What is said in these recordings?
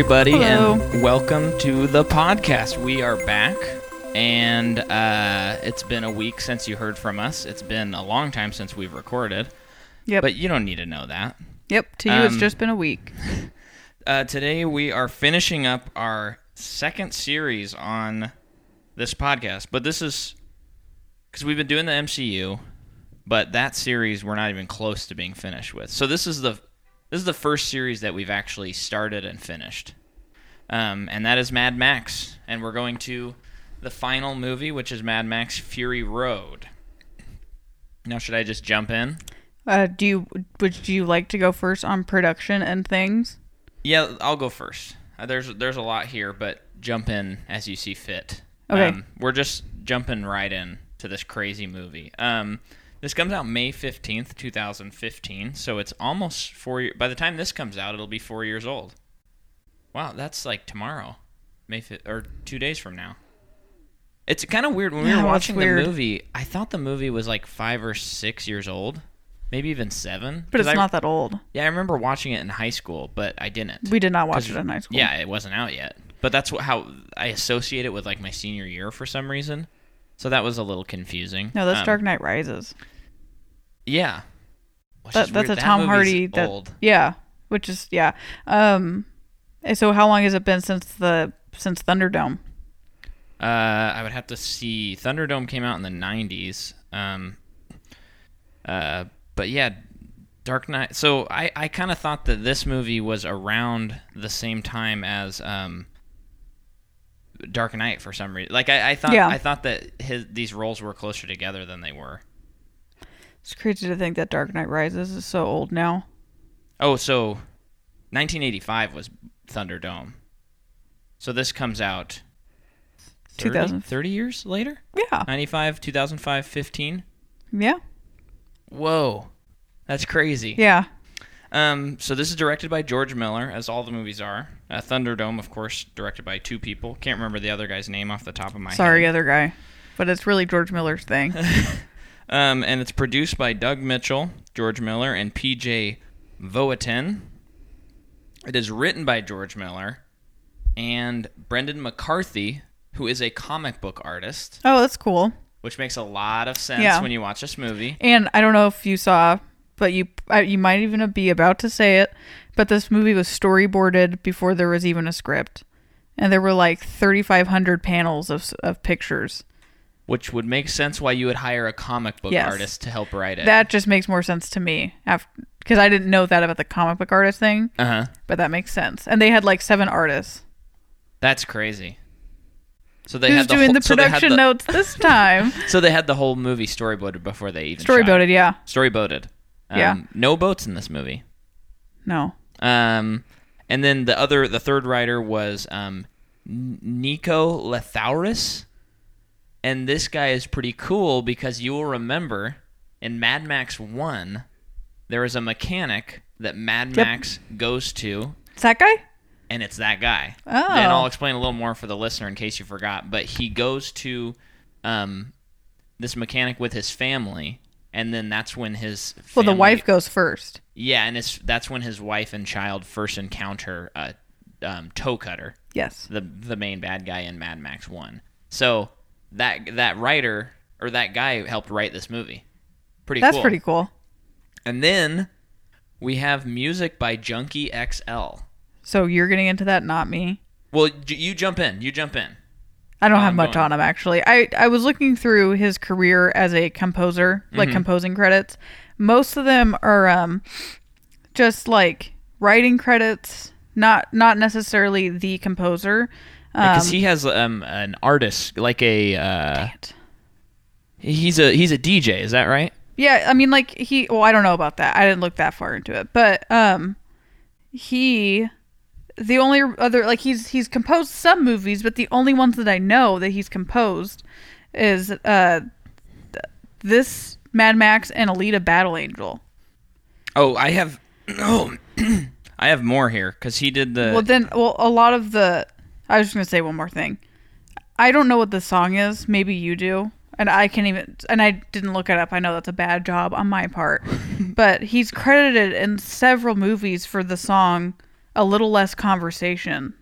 Hello, everybody, Hello. and welcome to the podcast. We are back, and uh, it's been a week since you heard from us. It's been a long time since we've recorded, Yep. but you don't need to know that. yep. To you, it's Um, just been a week. Uh, today, we are finishing up our second series on this podcast, but this is because we've been doing the MCU, but that series we're not even close to being finished with. So this is the this is the first series that we've actually started and finished, um, and that is Mad Max, and we're going to the final movie, which is Mad Max Fury Road. Now, should I just jump in? Uh, do you would you like to go first on production and things? Yeah, I'll go first. Uh, there's there's a lot here, but jump in as you see fit. Okay. Um, we're just jumping right in to this crazy movie. Um, this comes out May fifteenth, two thousand fifteen. So it's almost four. Year- By the time this comes out, it'll be four years old. Wow, that's like tomorrow, May fi- or two days from now. It's kind of weird when we Yeah, were watching the movie. I thought the movie was like five or six years old, maybe even seven. but it's I- not that old. Yeah, I remember watching it in high school, but I didn't. We did not watch it in high school. Yeah, it wasn't out yet. But that's how I associate it with like my senior year for some reason. So that was a little confusing. No, that's Um, Dark Knight Rises. Yeah. Which That, that's weird. a Tom Hardy. That old. yeah, which is yeah. Um, so how long has it been since the since Thunderdome? Uh, I would have to see. Thunderdome came out in the '90s. Um, uh, but yeah, Dark Knight. So I, I kind of thought that this movie was around the same time as um, Dark Knight for some reason. Like I, I thought, Yeah. I thought that his these roles were closer together than they were. It's crazy to think that Dark Knight Rises is so old now. Oh, so 1985 was Thunderdome. So this comes out 30, 2000. 30 years later? Yeah, 95, 2005, 15? yeah, Whoa. That's crazy. yeah. Um, so this is directed by George Miller, as all the movies are. Uh, Thunderdome, of course, directed by two people. Can't remember the other guy's name off the top of my Sorry, head. Sorry, other guy, but it's really George Miller's thing. Um, and it's produced by Doug Mitchell, George Miller, and P.J. Voeten. It is written by George Miller and Brendan McCarthy, who is a comic book artist, oh, that's cool. which makes a lot of sense Yeah. when you watch this movie. And I don't know if you saw, but you you might even be about to say it, but this movie was storyboarded before there was even a script, and there were like 3,500 panels of of pictures. Which would make sense why you would hire a comic book Yes. artist to help write it. That just makes more sense to me because I didn't know that about the comic book artist thing, uh huh. but that makes sense. And they had like seven artists. That's crazy. So they Who's had the doing whole, the so production the- notes this time? So they had the whole movie storyboarded before they even. Storyboarded, yeah. Storyboarded. Um, Yeah. No boats in this movie. No. Um, and then the other, the third writer was um, Nico Lathouris, and this guy is pretty cool because you will remember in Mad Max One, there is a mechanic that Mad Yep. Max goes to, Is that guy? and it's that guy. Oh. And I'll explain a little more for the listener in case you forgot. But he goes to um, this mechanic with his family, and then that's when his Well, the wife goes first. yeah, and it's that's when his wife and child first encounter a um, toe cutter, Yes. the the main bad guy in Mad Max One. So that that writer or that guy helped write this movie. Pretty cool. That's cool. pretty cool. And then we have music by Junkie XL. So you're getting into that, not me. Well, you jump in. You jump in. I don't Oh, have I'm much going. on him actually. I I was looking through his career as a composer, like Mm-hmm. composing credits. Most of them are um just like writing credits, not not necessarily the composer. Um, Because he has um, an artist, like a uh, he's a he's a DJ. Is that right? Yeah, I mean like he well, I don't know about that. I didn't look that far into it. But um he the only other like he's he's composed some movies, but the only ones that I know that he's composed is uh this Mad Max and Alita Battle Angel. Oh, I have no. I have more here because he did the. well then well a lot of the I was just going to say one more thing. I don't know what the song is. Maybe you do. And I can't even and I didn't look it up. I know that's a bad job on my part. but he's credited in several movies for the song a little less conversation.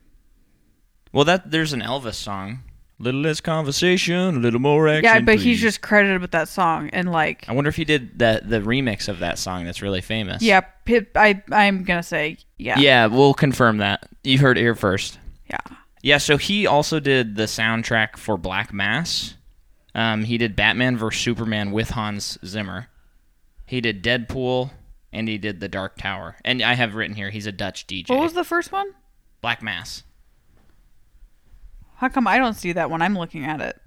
Well, that there's an Elvis song. Little less conversation, a little more action. yeah, but he's just credited with that song and like I wonder if he did the the remix of that song that's really famous. yeah, I I'm gonna say yeah. Yeah, we'll confirm that. You heard it here first. Yeah. Yeah, so he also did the soundtrack for Black Mass. Um, he did Batman vs Superman with Hans Zimmer. He did Deadpool, and he did The Dark Tower. And I have written here he's a Dutch DJ. What was the first one? Black Mass? How come I don't see that when I'm looking at it?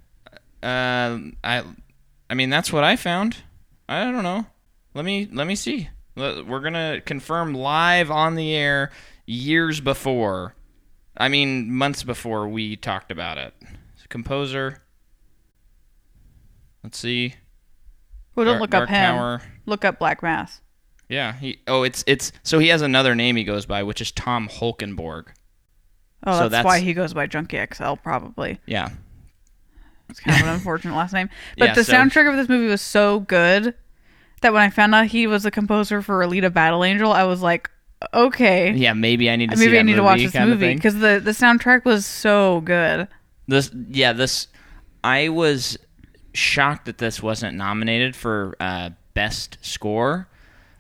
Uh, I, I mean that's what I found. I don't know. Let me let me see. We're gonna confirm live on the air years before. I mean months before we talked about it. Composer. Let's see. Well, don't Dark- look Dark up him. Tower. Look up Black Mass. Yeah, he. Oh, it's it's. So he has another name he goes by, which is Tom Holkenborg. Oh, So that's, that's- why he goes by Junkie XL, probably. Yeah, It's kind of an unfortunate last name. But Yeah, the so- soundtrack of this movie was so good that when I found out he was the composer for Alita Battle Angel, I was like, okay, yeah. Maybe I need to see maybe I need to watch this movie because the the soundtrack was so good. This, yeah, this. I was shocked that this wasn't nominated for uh, best score,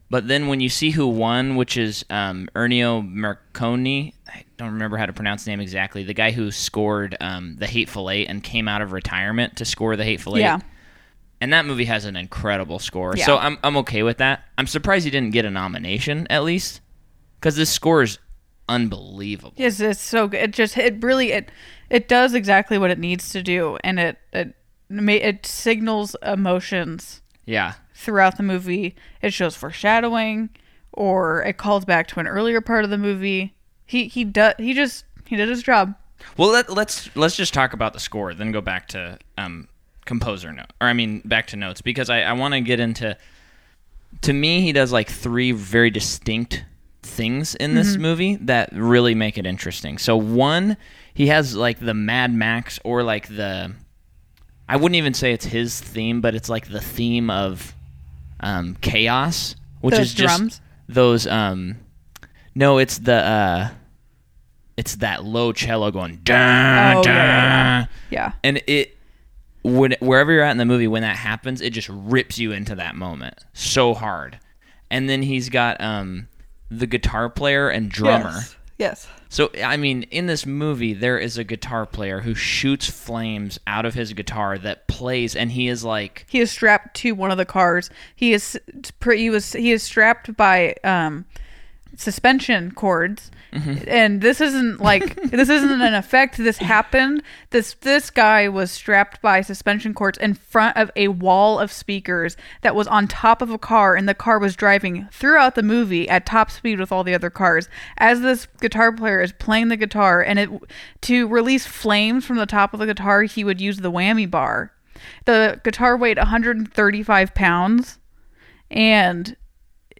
but then when you see who won, which is um, Ennio Morricone, I don't remember how to pronounce the name exactly. The guy who scored um, the Hateful Eight and came out of retirement to score the Hateful Eight. Yeah. And that movie has an incredible score. Yeah. So I'm I'm okay with that. I'm surprised he didn't get a nomination at least cuz this score is unbelievable. Yes, it's so good. It just it really it it does exactly what it needs to do, and it it it signals emotions Yeah. throughout the movie. It shows foreshadowing, or it calls back to an earlier part of the movie. He he does he just he did his job. Well, let, let's let's just talk about the score, then go back to um, composer note, or I mean back to notes because I, I want to get into. To me, he does like three very distinct things in this movie that really make it interesting. So one, he has like the Mad Max or like the, I wouldn't even say it's his theme, but it's like the theme of um, chaos, which Those is just those. Um, no, it's the. Uh, it's that low cello going dun, Oh, dun. yeah, Yeah. and it when wherever you're at in the movie when that happens it just rips you into that moment so hard and then he's got um the guitar player and drummer Yes. Yes. so i mean in this movie there is a guitar player who shoots flames out of his guitar that plays and he is like He is strapped to one of the cars. He is he was he is strapped by um suspension cords. Mm-hmm. And this isn't like this isn't an effect. This happened. This this guy was strapped by suspension cords in front of a wall of speakers that was on top of a car, and the car was driving throughout the movie at top speed with all the other cars. As this guitar player is playing the guitar, and it to release flames from the top of the guitar, he would use the whammy bar. The guitar weighed 135 pounds, and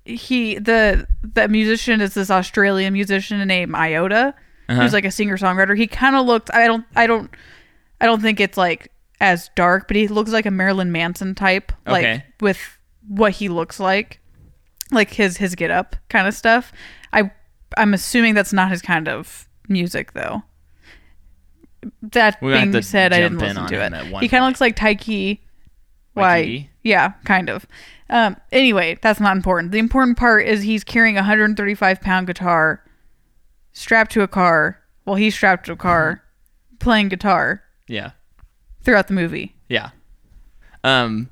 he the the musician is this Australian musician named Iota, Uh-huh. who's like a singer songwriter. He kind of looked. I don't. I don't. I don't think it's like as dark, but he looks like a Marilyn Manson type, like Okay. with what he looks like, like his his get up kind of stuff. I I'm assuming that's not his kind of music though. That We're being said, I didn't listen to it. He kind of looks like Taiki. Why? Yeah, kind of. Um, anyway, that's not important. The important part is he's carrying a 135 pound guitar strapped to a car Well, he's strapped to a car playing guitar yeah throughout the movie. Yeah. Um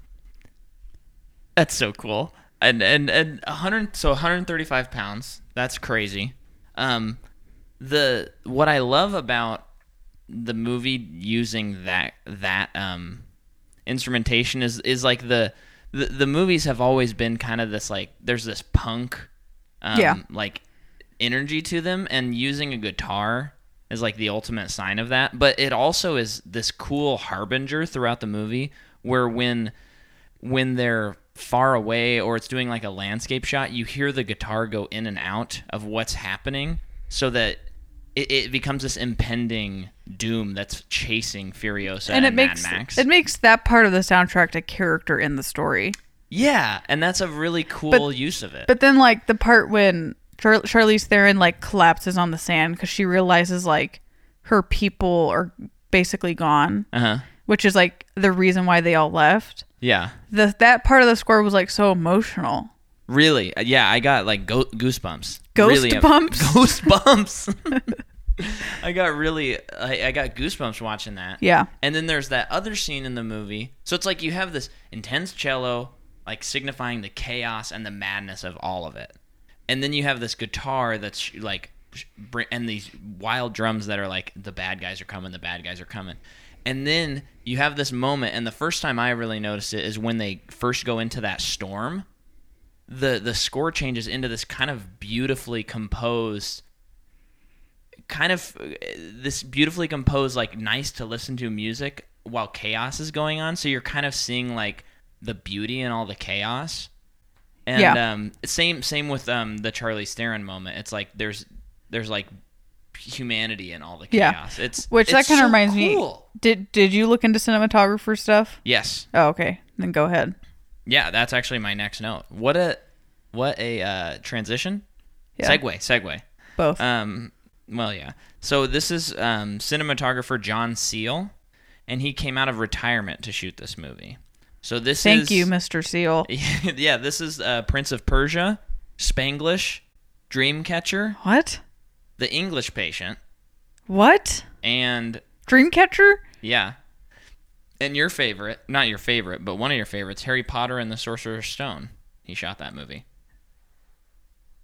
That's so cool. And and and 100 so 135 pounds. That's crazy. Um the what I love about the movie using that that um instrumentation is is like the the, the movies have always been kind of this like there's this punk um, Yeah. like energy to them and using a guitar is like the ultimate sign of that but it also is this cool harbinger throughout the movie where when when they're far away or it's doing like a landscape shot you hear the guitar go in and out of what's happening so that it, it becomes this impending doom that's chasing Furiosa and, and it makes Max. it makes that part of the soundtrack a character in the story. yeah, and that's a really cool use of it. But then like the part when Char- Charlize Theron like collapses on the sand because she realizes like her people are basically gone, Uh huh. which is like the reason why they all left. Yeah. The that part of the score was like so emotional. Really? Uh, Yeah, I got like go- goosebumps. Ghost really, bumps? Goosebumps. I got really, I, I got goosebumps watching that. Yeah. And then there's that other scene in the movie. So it's like you have this intense cello, like signifying the chaos and the madness of all of it. And then you have this guitar that's like, and these wild drums that are like, the bad guys are coming, the bad guys are coming. And then you have this moment, and the first time I really noticed it is when they first go into that storm. The the score changes into this kind of beautifully composed kind of uh, this beautifully composed like nice to listen to music while chaos is going on so you're kind of seeing like the beauty in all the chaos and Yeah. um same same with um the charlie Theron moment it's like there's there's like humanity in all the chaos Yeah. it's Which that kind of so reminds cool. me. Did did you look into cinematographer stuff? yes Oh, okay. Then go ahead. Yeah that's actually my next note what a what a uh transition Yeah. segue segue Both. Um, well, yeah. So this is um, cinematographer John Seale, and he came out of retirement to shoot this movie. So this Thank is you, Mr. Seale. yeah, this is uh, Prince of Persia, Spanglish, Dreamcatcher, What? The English Patient, What? and Dreamcatcher? yeah, and your favorite, not your favorite, but one of your favorites, Harry Potter and the Sorcerer's Stone. He shot that movie.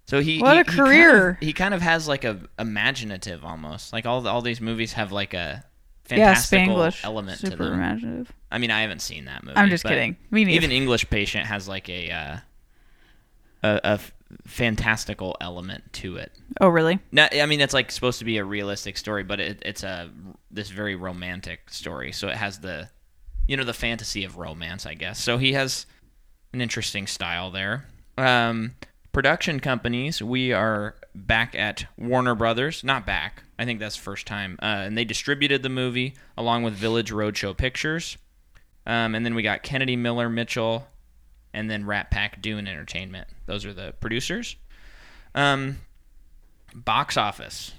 So he What he- a he kind of- career. He kind of has like a imaginative almost like all all these movies have like a Yeah, fantastical Spanglish. element to Super them. imaginative. I mean, I haven't seen that movie. I'm just kidding. Me neither. Even English Patient has like a uh, a, a fantastical element to it. Oh, really? No, I mean it's like supposed to be a realistic story, but it, it's a this very romantic story. So it has the you know the fantasy of romance, I guess. So he has an interesting style there. Um, production companies, we are back at Warner Brothers. Not back. I think that's first time. Uh, and they distributed the movie along with Village Roadshow Pictures. Um, and then we got Kennedy Miller Mitchell, and then RatPac-Dune Entertainment. Those are the producers. Um, box office.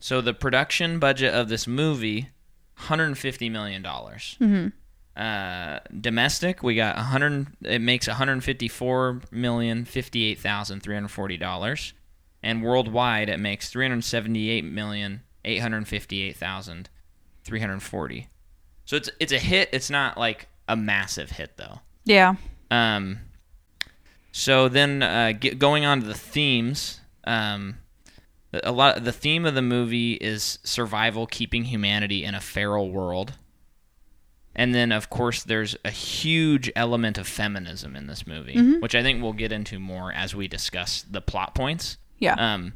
So the production budget of this movie, 150 million dollars. Mm-hmm. Uh, domestic, we got 100. It makes 154 million 58 thousand 340 dollars, and worldwide it makes 378 million 858 thousand 340. So it's it's a hit. It's not like a massive hit though. Yeah. Um, so then, uh, get, going on to the themes, um, a lot. The theme of the movie is survival, keeping humanity in a feral world, and then of course there's a huge element of feminism in this movie, which I think we'll get into more as we discuss the plot points. Yeah. Um,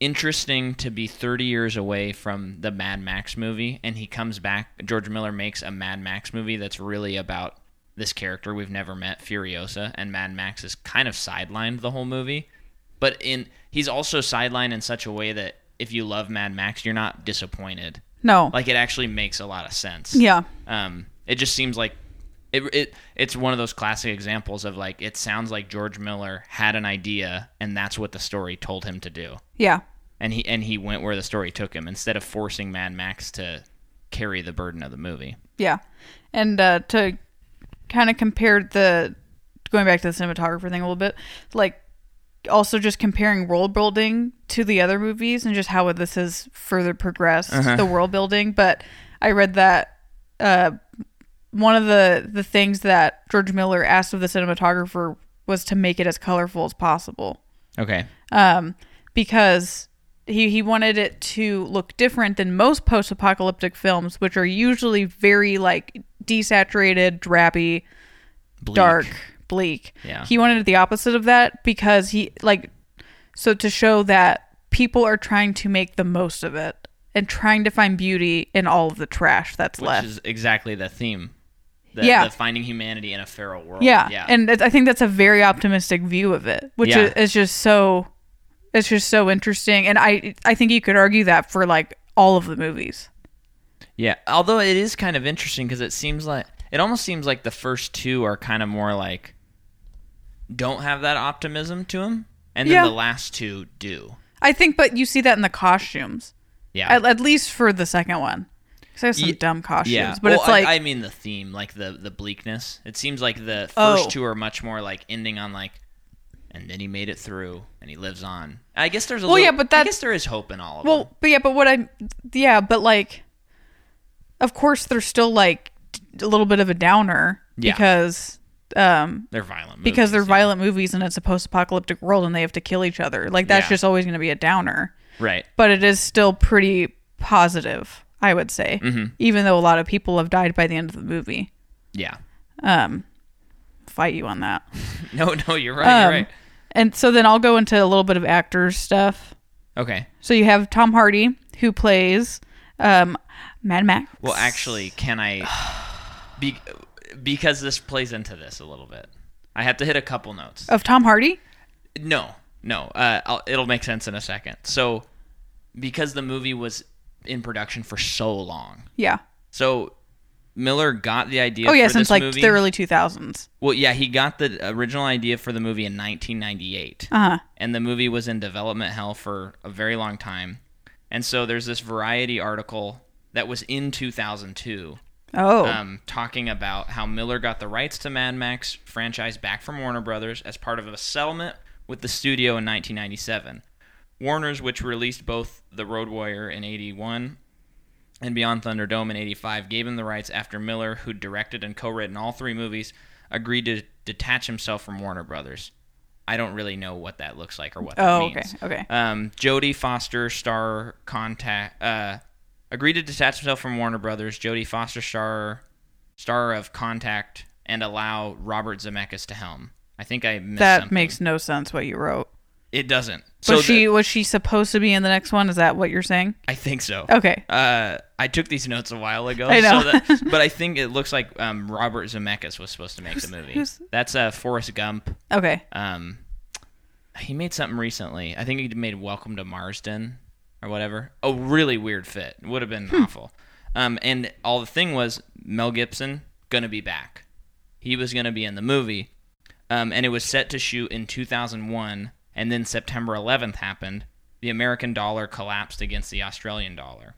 interesting to be 30 years away from the Mad Max movie, and he comes back. George Miller makes a Mad Max movie that's really about this character we've never met, Furiosa, and Mad Max is kind of sidelined the whole movie. But in he's also sidelined in such a way that if you love Mad Max, you're not disappointed. No. Like it actually makes a lot of sense. yeah. Um, it just seems like it, it it's one of those classic examples of like it sounds like George Miller had an idea and that's what the story told him to do. Yeah. And he and he went where the story took him instead of forcing Mad Max to carry the burden of the movie. Yeah. And uh, to kind of compare the going back to the cinematographer thing a little bit, like also just comparing world building to the other movies and just how this has further progressed Uh-huh. the world building. But I read that uh, one of the the things that George Miller asked of the cinematographer was to make it as colorful as possible Okay. um, because he, he wanted it to look different than most post-apocalyptic films which are usually very like desaturated drabby Bleak. dark bleak Yeah. he wanted the opposite of that because he like so to show that people are trying to make the most of it and trying to find beauty in all of the trash that's Which left is exactly the theme. The, Yeah. the finding humanity in a feral world. yeah, Yeah. and it, i think that's a very optimistic view of it which Yeah. is, is just so it's just so interesting and i i think you could argue that for like all of the movies Yeah, although it is kind of interesting because it seems like it almost seems like the first two are kind of more like don't have that optimism to them. and then Yeah. the last two do. I think, but you see that in the costumes, Yeah. at, at least for the second one. Because there's some Ye- dumb costumes, yeah, but Well, it's like I, I mean the theme, like the the bleakness. It seems like the oh. first Oh. two are much more like ending on like, and then he made it through, and he lives on. I guess there's a Well, little, yeah, but I that- guess there is hope in all of them. Well, but yeah, but what I, yeah, but like, of course, there's still like a little bit of a downer Yeah. because, um, They're violent movies, because they're yeah. violent movies and it's a post-apocalyptic world and they have to kill each other. Like that's Yeah. just always going to be a downer. Right. But it is still pretty positive, I would say, Mm-hmm. even though a lot of people have died by the end of the movie. Yeah. Um, fight you on that. No, no, you're right. Um, you're right. And so then I'll go into a little bit of actors stuff. Okay. So you have Tom Hardy who plays um, Mad Max. Well, actually, can I? Be, because this plays into this a little bit. I have to hit a couple notes. of Tom Hardy. No, no. Uh, I'll, it'll make sense in a second. So, because the movie was in production for so long, Yeah. so Miller got the idea. Oh yeah, since like movie. the early 2000s. Well, yeah, he got the original idea for the movie in 1998, Uh huh. and the movie was in development hell for a very long time. And so there's this Variety article that was in 2002 Oh. um, talking about how Miller got the rights to Mad Max franchise back from Warner Brothers as part of a settlement with the studio in 1997. Warner's, which released both The Road Warrior in 81 and Beyond Thunderdome in 85, gave him the rights after Miller, who directed and co-written all three movies, agreed to detach himself from Warner Brothers. I don't really know what that looks like or what that oh, okay. Okay. Um, Jodie Foster, star contact, uh, agreed to detach himself from Warner Brothers. Jodie Foster, star, star of Contact, and allow Robert Zemeckis to helm. I think I missed that something. makes no sense what you wrote. it doesn't. Was So she the- was she supposed to be in the next one? Is that what you're saying? I think so. Okay. Uh, I took these notes a while ago. I know. So that, but I think it looks like um, Robert Zemeckis was supposed to make the movie. who's- That's uh, Forrest Gump. Okay. Um, he made something recently. I think he made Welcome to Marwen or whatever. A really weird fit. Would have been awful. Um, and all the thing was Mel Gibson gonna be back. He was gonna be in the movie. Um, and it was set to shoot in 2001, and then September 11th happened. The American dollar collapsed against the Australian dollar,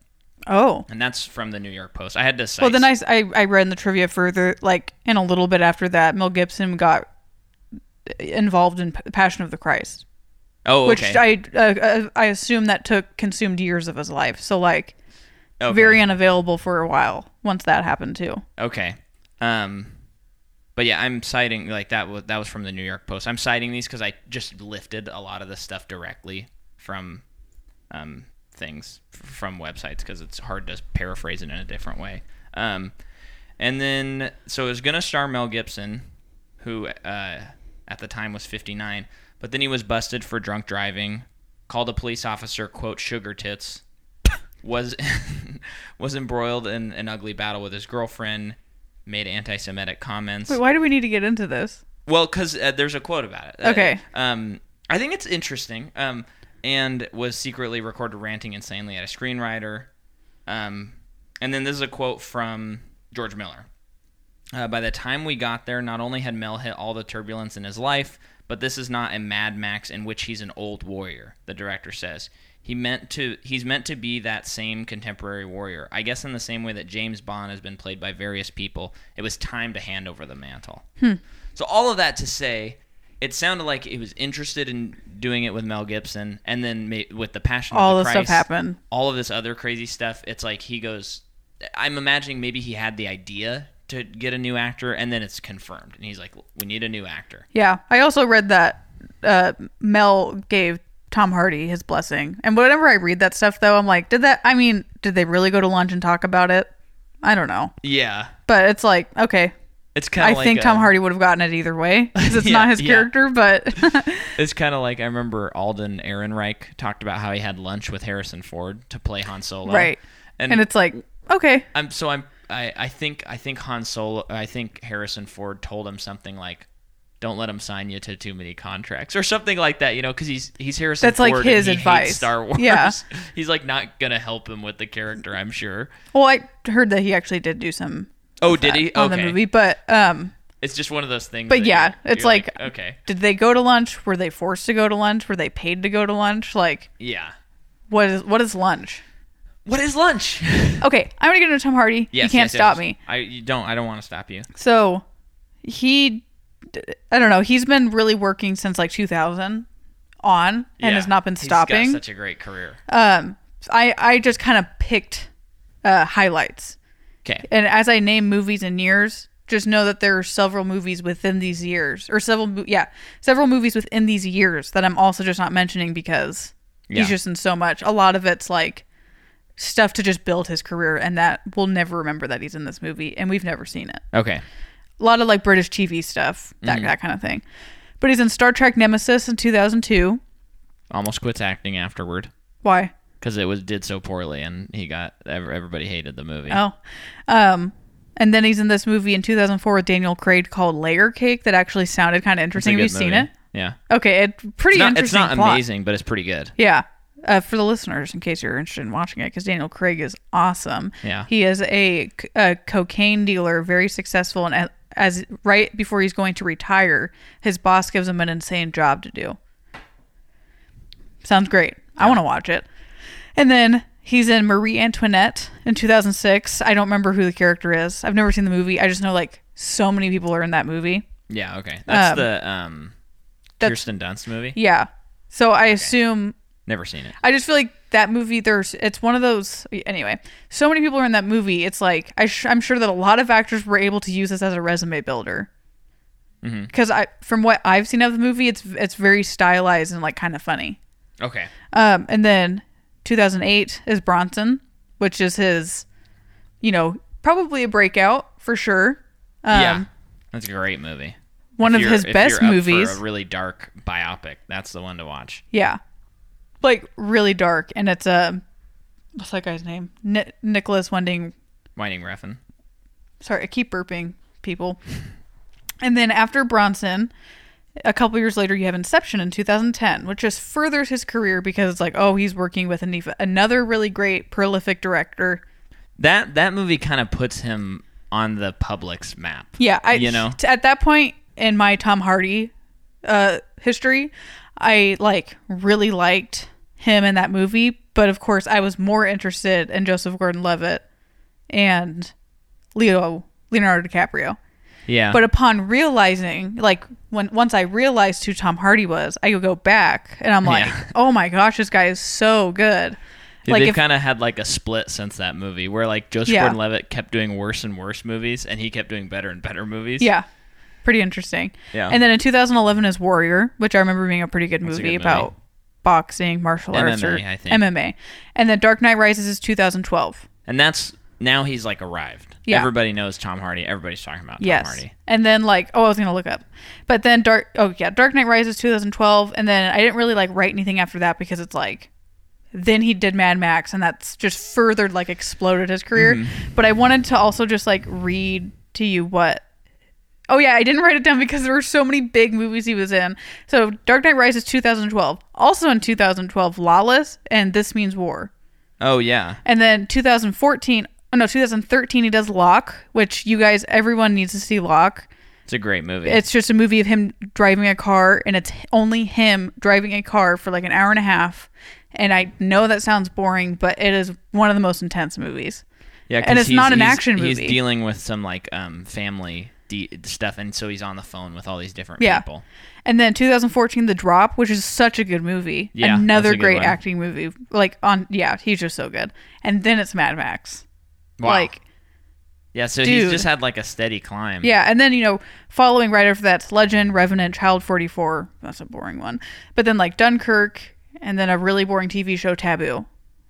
Oh. and that's from the New York Post. I had to cite. Well, then I, I I read in the trivia further, like, and a little bit after that, Mel Gibson got involved in P- Passion of the Christ, oh, which okay. I uh, uh, I assume that took consumed years of his life. So like, okay. very unavailable for a while once that happened too. Okay. Um, but yeah, I'm citing like that was that was from the New York Post. I'm citing these because I just lifted a lot of the stuff directly from um, things f- from websites because it's hard to paraphrase it in a different way. Um, and then so it was gonna star Mel Gibson, who uh, at the time was 59, but then he was busted for drunk driving, called a police officer quote sugar tits, was was embroiled in an ugly battle with his girlfriend, made anti-Semitic comments. Wait, why do we need to get into this? Well, because uh, there's a quote about it. Okay. Uh, um, I think it's interesting. Um, and was secretly recorded ranting insanely at a screenwriter. Um, and then this is a quote from George Miller. Uh, by the time we got there, not only had Mel hit all the turbulence in his life, but this is not a Mad Max in which he's an old warrior. The director says he meant to. He's meant to be that same contemporary warrior. I guess in the same way that James Bond has been played by various people, it was time to hand over the mantle. Hmm. So all of that to say, it sounded like he was interested in doing it with Mel Gibson, and then ma- with the Passion. All of this the stuff happened. All of this other crazy stuff. It's like he goes. I'm imagining maybe he had the idea to get a new actor, and then it's confirmed, and he's like, "We need a new actor." Yeah, I also read that uh, Mel gave Tom Hardy his blessing, and whenever I read that stuff, though, I'm like, did that? I mean, did they really go to lunch and talk about it? I don't know, Yeah, but it's like, okay, it's kind I of. like think Tom um, Hardy would have gotten it either way because it's Yeah, not his yeah. character, but It's kind of like I remember Alden Ehrenreich talked about how he had lunch with Harrison Ford to play Han Solo. right, and, and it's like, okay, I'm so I'm I, I think I think Han Solo I think Harrison Ford told him something like don't let him sign you to too many contracts or something like that, you know, because he's he's Harrison That's like Ford and his advice. Star Wars. Yeah. he's like not gonna help him with the character, I'm sure. well, I heard that he actually did do some Oh, did he? on Okay. the movie, but um, It's just one of those things. But yeah, you're- it's you're like- okay, Did they go to lunch? Were they forced to go to lunch? Were they paid to go to lunch? Like, yeah. what is what is lunch? What is lunch? Okay, I'm gonna get into Tom Hardy. Yes, you can't yes, stop yes. me. I you don't. I don't want to stop you. So he, I don't know. He's been really working since like 2000 on, and Yeah. has not been He's stopping. got such a great career. um, I I just kind of picked uh, highlights, Okay. and as I name movies and years, just know that there are several movies within these years, or several yeah, several movies within these years that I'm also just not mentioning because Yeah. he's just in so much. A lot of it's like stuff to just build his career, and that we'll never remember that he's in this movie, and we've never seen it. Okay. a lot of like British TV stuff, that Mm-hmm. that kind of thing. But he's in Star Trek Nemesis in 2002. Almost quits acting afterward Why? because it was did so poorly, and he got ev- everybody hated the movie. Oh, um, and then he's in this movie in 2004 with Daniel Craig called Layer Cake that actually sounded kind of It's a interesting. Have good you seen movie. it? Yeah. Okay, it pretty It's not, interesting. it's not plot. amazing, but it's pretty good. Yeah. Uh, for the listeners, in case you're interested in watching it, because Daniel Craig is awesome. Yeah. He is a, a cocaine dealer, very successful, and as, as right before he's going to retire, his boss gives him an insane job to do. Sounds great. I want to watch it. And then he's in Marie Antoinette in 2006. I don't remember who the character is. I've never seen the movie. I just know like so many people are in that movie. Yeah. Okay. That's Um, the um, Kirsten Dunst movie. Yeah. So I assume Never seen it. I just feel like that movie. There's it's one of those. Anyway, so many people are in that movie. It's like I sh- I'm sure that a lot of actors were able to use this as a resume builder. Because I, from what I've seen of the movie, it's it's very stylized and like kind of funny. Okay. Um, and then 2008 is Bronson, which is his, you know, probably a breakout for sure. Um, yeah. That's a great movie. one If of his if best you're up for movies. a really dark biopic. That's the one to watch. Yeah, like really dark, and it's a what's that guy's name? Ni- Nicholas Winding Winding Refn. Sorry, I keep burping, people. And then after Bronson, a couple years later, you have Inception in 2010, which just furthers his career because it's like, oh, he's working with an, another really great, prolific director. That that movie kind of puts him on the public's map. Yeah, I You know? at that point in my Tom Hardy uh, history, I like really liked him in that movie, but of course, I was more interested in Joseph Gordon-Levitt and Leo Leonardo DiCaprio. Yeah. But upon realizing, like when once I realized who Tom Hardy was, I could go back and I'm like, Yeah. oh my gosh, this guy is so good. Dude, like they've kind of had like a split since that movie, where like Joseph Yeah. Gordon-Levitt kept doing worse and worse movies, and he kept doing better and better movies. yeah, pretty interesting. Yeah. And then in 2011 is Warrior, which I remember being a pretty good a movie good movie. about boxing, martial arts, or MMA, I think. MMA. And then Dark Knight Rises is 2012. and that's now he's like arrived. Yeah. Everybody knows Tom Hardy. Everybody's talking about Tom yes. Hardy. And then like, oh, I was gonna look up, but then Dark. Oh yeah, Dark Knight Rises 2012, and then I didn't really like write anything after that because it's like, then he did Mad Max, and that's just further like exploded his career. Mm-hmm. But I wanted to also just like read to you what. Oh yeah, I didn't write it down because there were so many big movies he was in. So Dark Knight Rises 2012, also in 2012, Lawless and This Means War. Oh yeah. And then 2014, oh no, 2013, he does Locke, which you guys, everyone needs to see Locke. It's a great movie. It's just a movie of him driving a car, and it's only him driving a car for like an hour and a half. And I know that sounds boring, but it is one of the most intense movies. Yeah, and it's not an action movie. He's dealing with some like um family de- stuff, and so he's on the phone with all these different Yeah. people. And then 2014, The Drop, which is such a good movie. Yeah, Another great one. acting movie. Like on, yeah, he's just so good. And then it's Mad Max. Wow. Like, yeah, so dude. he's just had like a steady climb. Yeah, and then you know, following right after that's Legend, Revenant, Child Forty Four. That's a boring one. But then like Dunkirk, and then a really boring TV show, Taboo.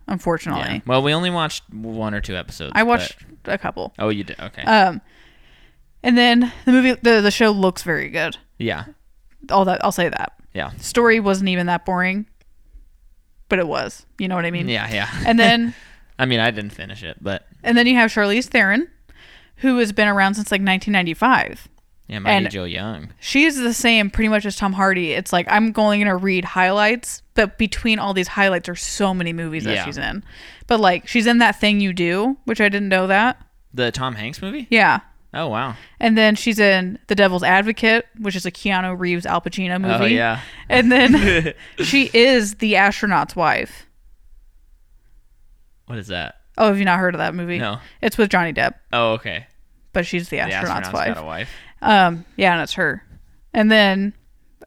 Unfortunately, Yeah. Well, we only watched one or two episodes. I but- watched a couple. Oh, you did. Okay. Um, and then the movie, the the show looks very good. yeah. All that I'll say that. Yeah. Story wasn't even that boring, but it was. You know what I mean? Yeah. Yeah. And then I mean, I didn't finish it, but and then you have Charlize Theron, who has been around since like 1995. yeah, Mighty And- Joe Young. She's the same pretty much as Tom Hardy. It's like I'm only going to read highlights, but between all these highlights are so many movies that Yeah. she's in. But like she's in that thing you do, which I didn't know that. The Tom Hanks movie? Yeah. Oh wow. And then she's in The Devil's Advocate, which is a Keanu Reeves Al Pacino movie. Oh yeah. And then she is the astronaut's wife. What is that? Oh, have you not heard of that movie? No. It's with Johnny Depp, Oh okay. but she's the astronaut's, The astronaut's, wife. got a wife. Um, yeah, and it's her. And then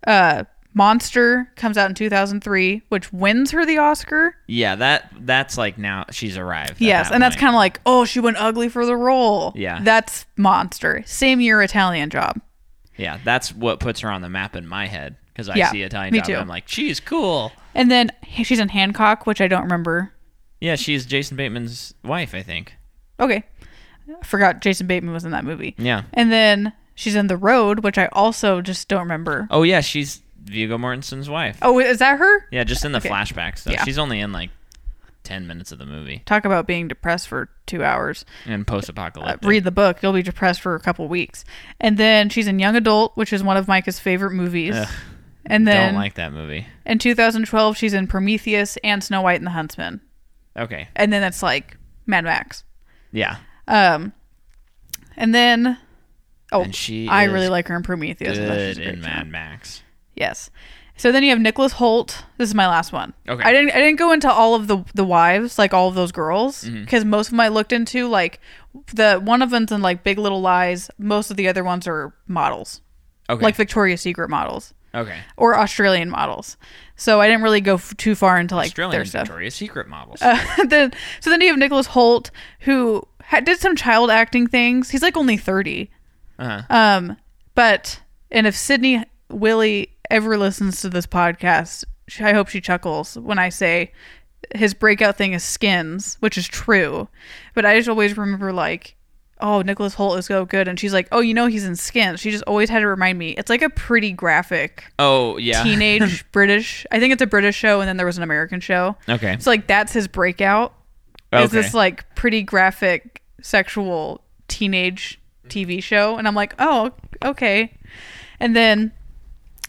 uh Monster comes out in 2003, which wins her the Oscar. Yeah, that that's like now she's arrived. Yes, that and that's kind of like, oh, she went ugly for the role. Yeah. That's Monster. Same year Italian Job. yeah, that's what puts her on the map in my head because I Yeah, see Italian me Job too. and I'm like, she's cool. And then she's in Hancock, which I don't remember. Yeah, she's Jason Bateman's wife, I think. Okay. I forgot Jason Bateman was in that movie. Yeah. And then she's in The Road, which I also just don't remember. Oh yeah, she's Viggo Mortensen's wife. Oh, is that her? Yeah, just in the Okay. flashbacks. Yeah. She's only in like ten minutes of the movie Talk about being depressed for two hours. and Uh, post-apocalyptic. read the book. You'll be depressed for a couple weeks. And then she's in Young Adult, which is one of Micah's favorite movies. Ugh, and then Don't like that movie. in 2012, she's in Prometheus and Snow White and the Huntsman. Okay. And then it's like Mad Max. Yeah. Um, and then oh, And she I really like her in Prometheus. I thought she's Good in job. Mad Max. Yes. So then you have Nicholas Hoult. This is my last one. Okay. I didn't I didn't go into all of the the wives, like all of those girls, Mm-hmm. because most of them I looked into like the one of them's in like Big Little Lies. Most of the other ones are models, Okay. like Victoria's Secret models okay. or Australian models. So I didn't really go f- too far into like Australian their stuff. Victoria's Secret models. Uh, then so then you have Nicholas Hoult who ha- did some child acting things. He's like only thirty. Uh-huh. Um, but and if Sydney Willie ever listens to this podcast, she- I hope she chuckles when I say his breakout thing is skins, which is true. But I just always remember like, oh, Nicholas Hoult is so good, and she's like, oh, you know, he's in skins. She just always had to remind me. It's like a pretty graphic oh yeah. teenage British. I think it's a British show, and then there was an American show. okay. So like that's his breakout. Is this like pretty graphic sexual teenage TV show? And I'm like, oh, okay. And then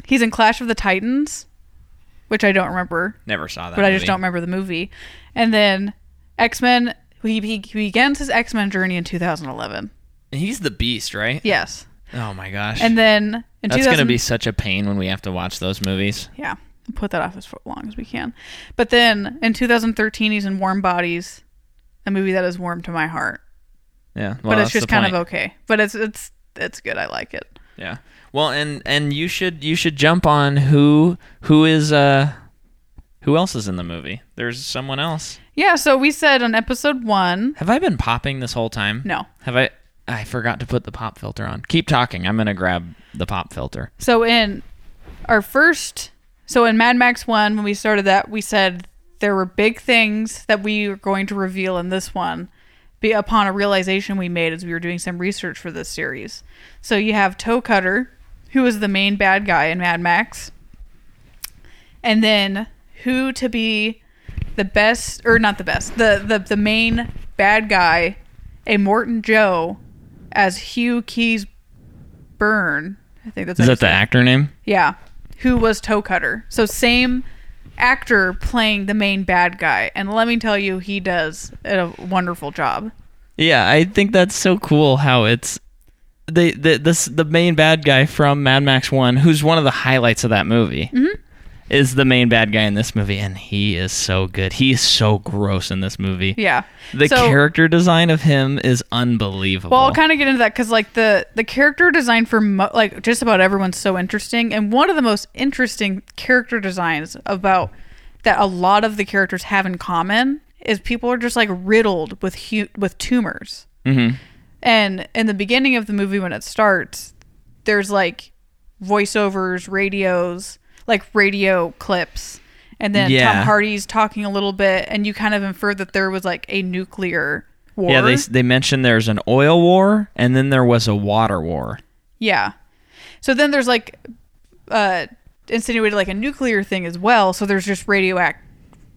he's in Clash of the Titans, which I don't remember, Never saw that. but I just movie. don't remember the movie. And then X Men. He, he, he begins his X Men journey in 2011. He's the Beast, right? Yes. Oh my gosh. And then in that's 2000 gonna be such a pain when we have to watch those movies. Yeah, put that off as long as we can. But then in 2013, he's in Warm Bodies, a movie that is warm to my heart. Yeah. but it's just kind point. of okay. But it's it's it's good. I like it. Yeah. Well, and and you should you should jump on who who is uh who else is in the movie? There's someone else. Yeah. So we said on episode one. Have I been popping this whole time? No. Have I? I forgot to put the pop filter on. Keep talking. I'm gonna grab the pop filter. So in our first, so in Mad Max one, when we started that, we said there were big things that we were going to reveal in this one. Be upon a realization we made as we were doing some research for this series. So you have Toe Cutter, who is the main bad guy in Mad Max, and then who to be the best or not the best, the the the main bad guy, Immortan Joe, as Hugh Keys Burn. I think that's Is that the actor name? Yeah, who was Toe Cutter. So same actor playing the main bad guy, and let me tell you, he does a wonderful job. Yeah, I think that's so cool how it's they the this the main bad guy from Mad Max One, who's one of the highlights of that movie, is the main bad guy in this movie, and he is so good. He's so gross in this movie. Yeah, The So- character design of him is unbelievable. Well, I'll kind of get into that because like the the character design for mo- like just about everyone's so interesting, and one of the most interesting character designs about that a lot of the characters have in common is people are just like riddled with hu- with tumors. Mhm. And in the beginning of the movie, when it starts, there's like voiceovers, radios, like radio clips, and then Yeah. Tom Hardy's talking a little bit, and you kind of infer that there was like a nuclear war. Yeah, they they mentioned there's an oil war and then there was a water war. Yeah. So then there's like uh insinuated like a nuclear thing as well. So there's just radioact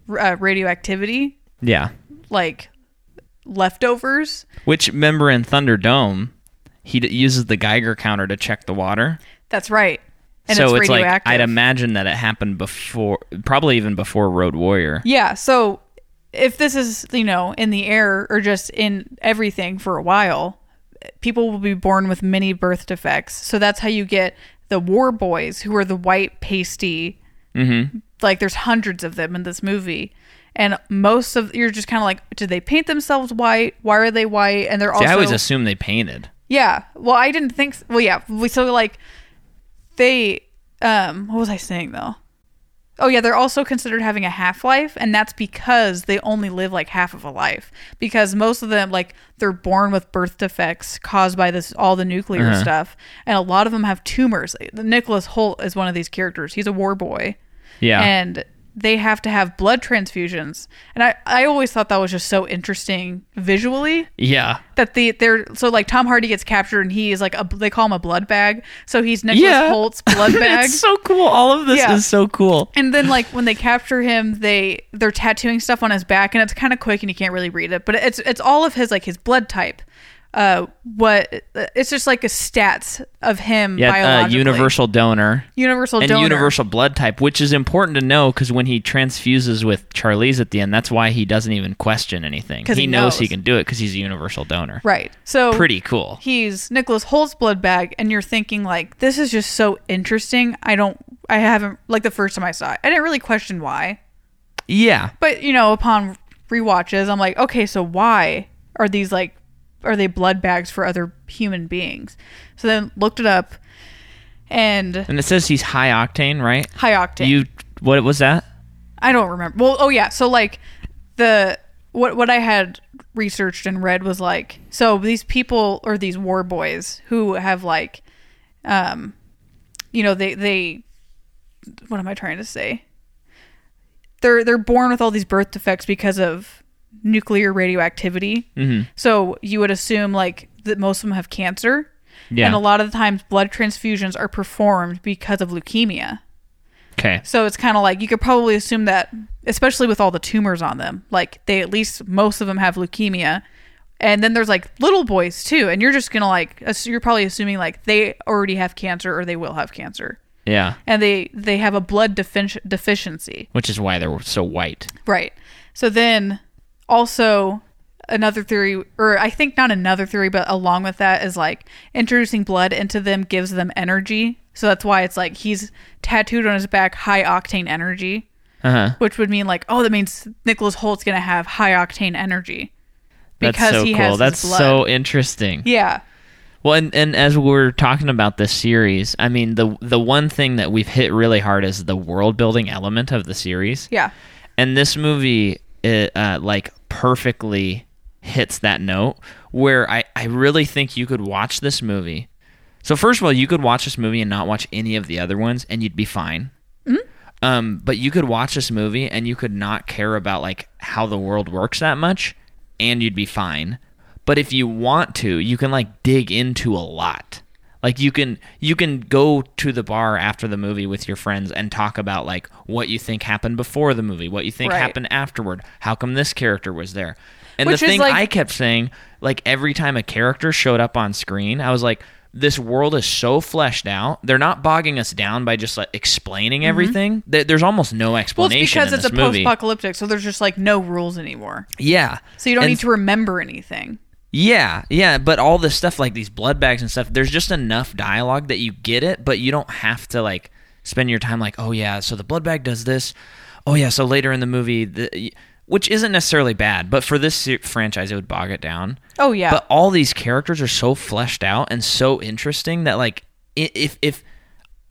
uh, radioactivity, Yeah. like leftovers. Which member in Thunderdome, he d- uses the Geiger counter to check the water. That's right. And so it's, it's, like radioactive. I'd imagine that it happened before, probably even before Road Warrior. Yeah. So if this is you know in the air or just in everything for a while, people will be born with many birth defects. So that's how you get the war boys, who are the white pasty. Mm-hmm. Like there's hundreds of them in this movie. And most of you're just kind of like, did they paint themselves white? Why are they white? And they're See, also I always assume they painted. yeah. Well, I didn't think. well, yeah. We so like they. Um. What was I saying though? Oh yeah, they're also considered having a half life, and that's because they only live like half of a life. Because most of them, like, they're born with birth defects caused by this all the nuclear Uh-huh. stuff, and a lot of them have tumors. Nicholas Hoult is one of these characters. He's a war boy, Yeah. and they have to have blood transfusions. And I, I always thought that was just so interesting visually yeah. that the they're so like Tom Hardy gets captured and he is like a they call him a blood bag. So he's Nicholas Yeah. Hoult's blood bag. it's so cool. All of this Yeah. is so cool. and then like when they capture him, they they're tattooing stuff on his back and it's kind of quick and you can't really read it, but it's it's all of his like his blood type. Uh, what it's just like a stats of him. Yeah, uh, universal donor universal and donor. universal blood type, which is important to know because when he transfuses with Charlize at the end, that's why he doesn't even question anything. He, he knows. he can do it because he's a universal donor. right? So Pretty cool. he's Nicholas Hoult's blood bag, and you're thinking like, this is just so interesting. I don't, I haven't like the first time I saw it, I didn't really question why, Yeah. but you know, upon rewatches, I'm like, okay, so why are these like, are they blood bags for other human beings? So then looked it up, and And it says he's high octane, right? high octane. You what was that? I don't remember. Well, oh yeah. So like the what what I had researched and read was like so these people or these war boys who have like um you know they they what am I trying to say? They're they're born with all these birth defects because of nuclear radioactivity. Mm-hmm. So you would assume like that most of them have cancer. Yeah. And a lot of the times blood transfusions are performed because of leukemia. Okay. So it's kind of like you could probably assume that, especially with all the tumors on them, like they at least most of them have leukemia, and then there's like little boys too, and you're just gonna like you're probably assuming like they already have cancer or they will have cancer, Yeah. and they they have a blood defi- deficiency, Which is why they're so white. right? So then also another theory, or I think not another theory, but along with that is like introducing blood into them gives them energy. So that's why it's like he's tattooed on his back high octane energy. Uh huh. which would mean like, oh, that means Nicholas Hoult's gonna have high octane energy That's because so he cool. has That's so interesting. yeah, Well, and, and as we're talking about this series, I mean the the one thing that we've hit really hard is the world building element of the series, yeah, and this movie, it, uh, like perfectly hits that note where I I really think you could watch this movie. So first of all, you could watch this movie and not watch any of the other ones, and you'd be fine. Um, but you could watch this movie and you could not care about like how the world works that much, and you'd be fine. But if you want to, you can like dig into a lot. Like you can you can go to the bar after the movie with your friends and talk about like what you think happened before the movie, what you think Right. happened afterward, how come this character was there. And Which the thing like- I kept saying, like every time a character showed up on screen, I was like, this world is so fleshed out. They're not bogging us down by just like explaining everything. There- There's almost no Mm-hmm. well, it's because it's a movie. post-apocalyptic, so there's just like no rules anymore, yeah. so you don't And- need to remember anything. Yeah, yeah, but all this stuff like these blood bags and stuff, there's just enough dialogue that you get it, but you don't have to like spend your time like, oh yeah, so the blood bag does this. Oh yeah, so later in the movie, the, which isn't necessarily bad, but for this franchise, it would bog it down. Oh yeah, But all these characters are so fleshed out and so interesting that like if if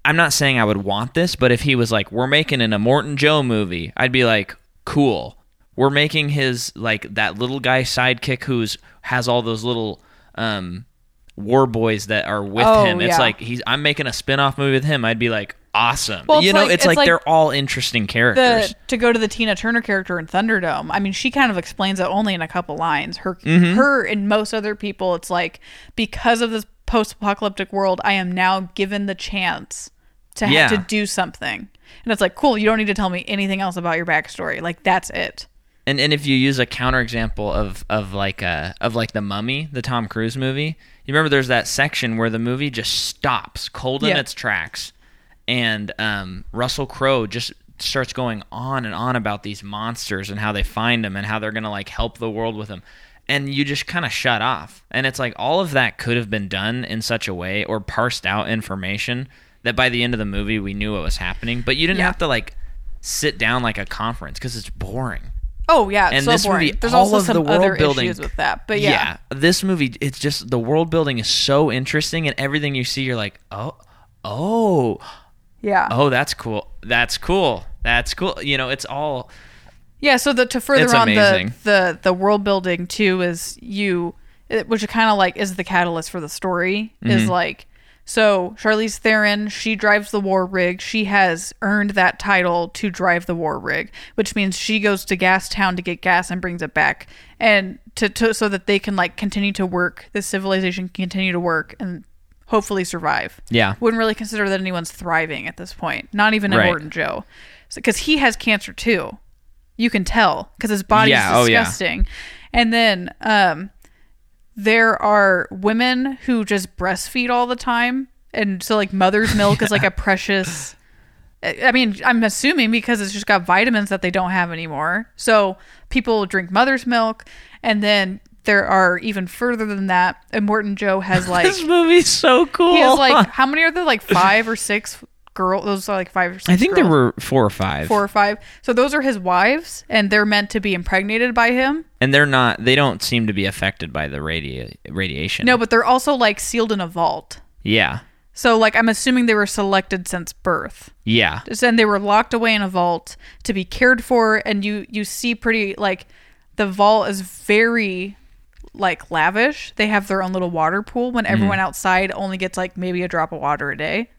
I'm not saying I would want this, but if he was like, we're making an Immortan Joe movie, I'd be like, cool. We're making his like that little guy sidekick who's has all those little um war boys that are with Oh, him. It's yeah. like he's I'm making a spin-off movie with him. I'd be like, awesome. Well, you know, like- it's, it's like, like they're all interesting characters. the to go to the Tina Turner character in Thunderdome. I mean, she kind of explains it only in a couple lines. Her, Mm-hmm. her, and most other people, it's like because of this post-apocalyptic world, I am now given the chance to Yeah. have to do something, and it's like cool. You don't need to tell me anything else about your backstory. Like that's it. And and if you use a counterexample of of like uh of like the mummy the tom cruise movie you remember there's that section where the movie just stops cold in Yeah. its tracks and um russell crowe just starts going on and on about these monsters and how they find them and how they're gonna like help the world with them and you just kind of shut off. And it's like all of that could have been done in such a way or parsed out information that by the end of the movie we knew what was happening, but you didn't Yeah. have to like sit down like a conference because it's boring. Oh yeah, And so this boring. movie, There's all also of some other building- issues with that, but yeah, this movie, it's just the world building is so interesting, and everything you see, you're like, oh, oh, yeah, oh, that's cool. That's cool. That's cool. You know, it's all yeah. So the to further It's on the the the world building too is you, it, which kind of like is the catalyst for the story Mm-hmm. is like. So Charlize Theron, she drives the war rig. She has earned that title to drive the war rig, which means she goes to Gas Town to get gas and brings it back, and to, to so that they can like continue to work. This civilization can continue to work and hopefully survive. yeah, wouldn't really consider that anyone's thriving at this point. Not even Right. Immortan Joe, because he has cancer too. You can tell because his body's Yeah, oh, yeah. disgusting. And then um, there are women who just breastfeed all the time, and so like mother's milk is like a precious. I I mean, I'm assuming because it's just got vitamins that they don't have anymore. So people drink mother's milk, and then there are even further than that. Immortan Joe has like this movie's so cool. he has like how many are there? Like five or six girl. Those are like five or six. I think there were four or five, four or five. So those are his wives, and they're meant to be impregnated by him. and they're not. They don't seem to be affected by the radi- radiation. No, but they're also like sealed in a vault. Yeah, So like I'm assuming they were selected since birth. yeah, And they were locked away in a vault to be cared for, and you you see pretty like the vault is very like lavish. They have their own little water pool when Mm-hmm. everyone outside only gets like maybe a drop of water a day.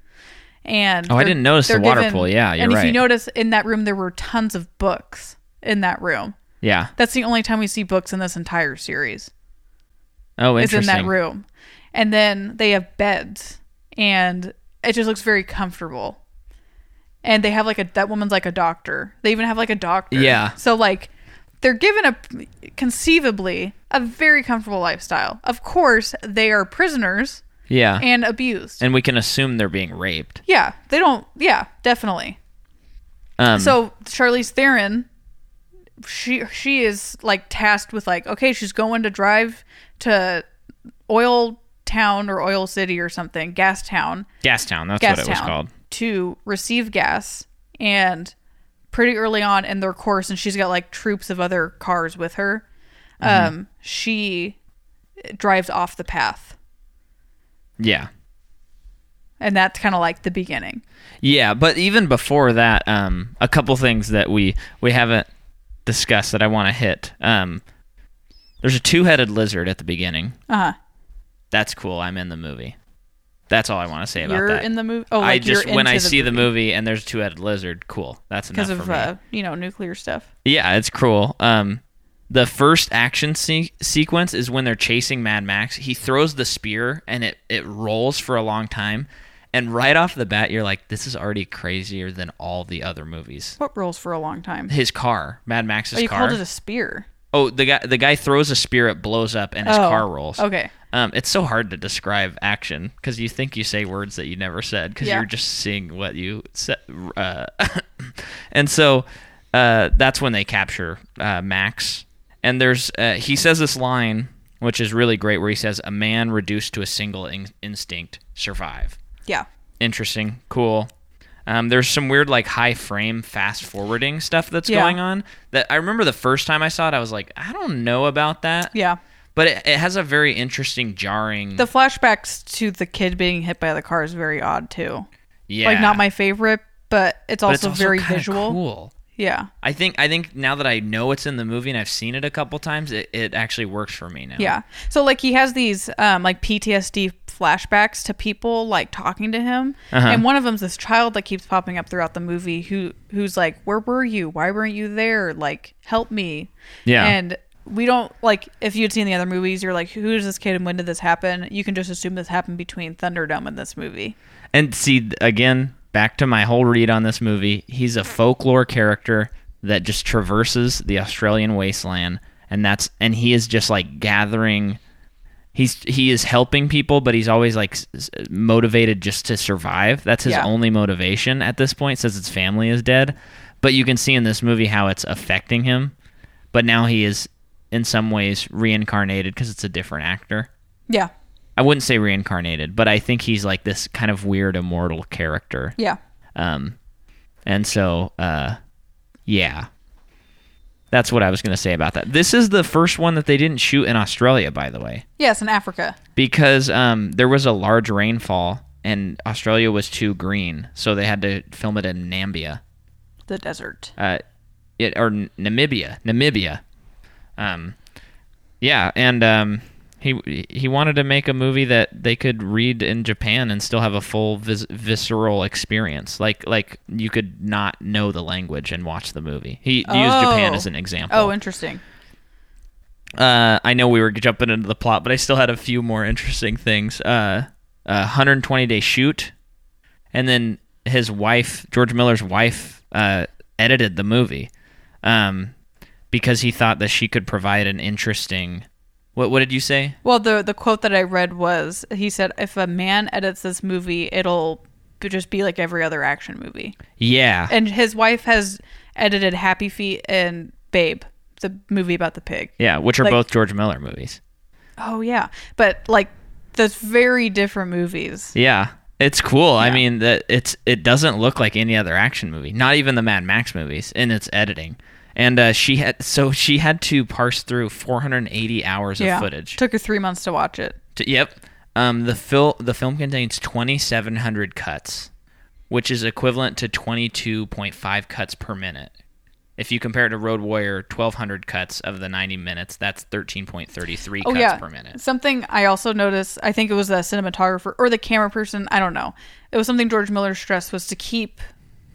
And Oh, I didn't notice the water pool. Yeah, you're and if you notice in that room there were tons of books in that room. yeah. That's the only time we see books in this entire series. Oh, interesting. Is in that room. And then they have beds and it just looks very comfortable. And they have like a that woman's like a doctor. They even have like a doctor. Yeah. So like they're given a conceivably a very comfortable lifestyle. Of course, they are prisoners Yeah, and abused. and we can assume they're being raped. yeah, they don't yeah, definitely. Um, So Charlize Theron, she she is like tasked with like okay, she's going to drive to Oil Town or Oil City or something, Gas Town, Gas Town. That's Gas what it was called. to receive gas. And pretty early on in their course, and she's got like troops of other cars with her. Mm-hmm. Um, she drives off the path, Yeah. and that's kind of like the beginning. Yeah, but even before that, um, a couple things that we we haven't discussed that I want to hit. Um, there's a two-headed lizard at the beginning. Uh huh. That's cool. I'm in the movie. That's all I want to say about that. You're that. in the movie. Oh, I just when I into see the movie and there's a two-headed lizard, cool. That's enough because for of me. uh, you know nuclear stuff. Yeah, it's cool. Um, the first action se- sequence is when they're chasing Mad Max. He throws the spear and it it rolls for a long time, and right off the bat, you're like, this is already crazier than all the other movies. What rolls for a long time? His car, Mad Max's Oh, you car. called it a spear. oh, the guy the guy throws a spear, it blows up, and his Oh, car rolls. Okay. Um, it's so hard to describe action because you think you say words that you never said because Yeah. you're just seeing what you said. Uh, and so uh, that's when they capture uh, Max. And there's uh, he says this line which is really great where he says, "A man reduced to a single in- instinct survive." Yeah. Interesting, cool. Um, there's some weird like high frame fast forwarding stuff that's Yeah. going on that I remember the first time I saw it I was like I don't know about that Yeah. but it, it has a very interesting jarring The flashbacks to the kid being hit by the car is very odd too. Yeah. Like not my favorite, but it's But also, very visual. Cool. Yeah. I think I think now that I know it's in the movie and I've seen it a couple times, it, it actually works for me now. Yeah. So like he has these um like PTSD flashbacks to people like talking to him. Uh-huh. And one of them's this child that keeps popping up throughout the movie who who's like, "Where were you? Why weren't you there? Like, help me." Yeah. And we don't like if you'd seen the other movies, you're like, "Who is this kid and when did this happen?" You can just assume this happened between Thunderdome and this movie. And see again, back to my whole read on this movie, he's a folklore character that just traverses the Australian wasteland and that's and he is just like gathering he's he is helping people but he's always like motivated just to survive. That's his Yeah. only motivation at this point says his family is dead. But you can see in this movie how it's affecting him. But now he is in some ways reincarnated because it's a different actor. Yeah. I wouldn't say reincarnated, but I think he's like this kind of weird immortal character. Yeah. Um, and so, uh, yeah, that's what I was going to say about that. This is the first one that they didn't shoot in Australia, by the way, Yes, in Africa. because um, there was a large rainfall and Australia was too green, so they had to film it in Namibia, The desert. uh, it or Namibia, Namibia. Um, yeah, and um, he he wanted to make a movie that they could read in Japan and still have a full vis- visceral experience. Like like you could not know the language and watch the movie. He used Japan Oh. as an example. Oh, interesting. Uh, I know we were jumping into the plot, but I still had a few more interesting things. Uh, uh 120 day shoot, and then his wife, George Miller's wife, uh, edited the movie, um, because he thought that she could provide an interesting. What What did you say? Well, the the quote that I read was he said, "If a man edits this movie, it'll just be like every other action movie." Yeah, And his wife has edited Happy Feet and Babe, the movie about the pig. yeah, which are like- both George Miller movies. Oh yeah, but like those very different movies. Yeah, it's cool. I mean that it's it doesn't look like any other action movie, not even the Mad Max movies in its editing. And uh, she had so she had to parse through 480 hours of footage. took her three months to watch it. To- yep. Um, the fil- the film contains 2,700 cuts, which is equivalent to 22.5 cuts per minute. If you compare it to Road Warrior, 1,200 cuts of the 90 minutes, that's 13.33 Oh cuts yeah, per minute. something I also noticed. I think it was the cinematographer or the camera person. I don't know. It was something George Miller stressed was to keep,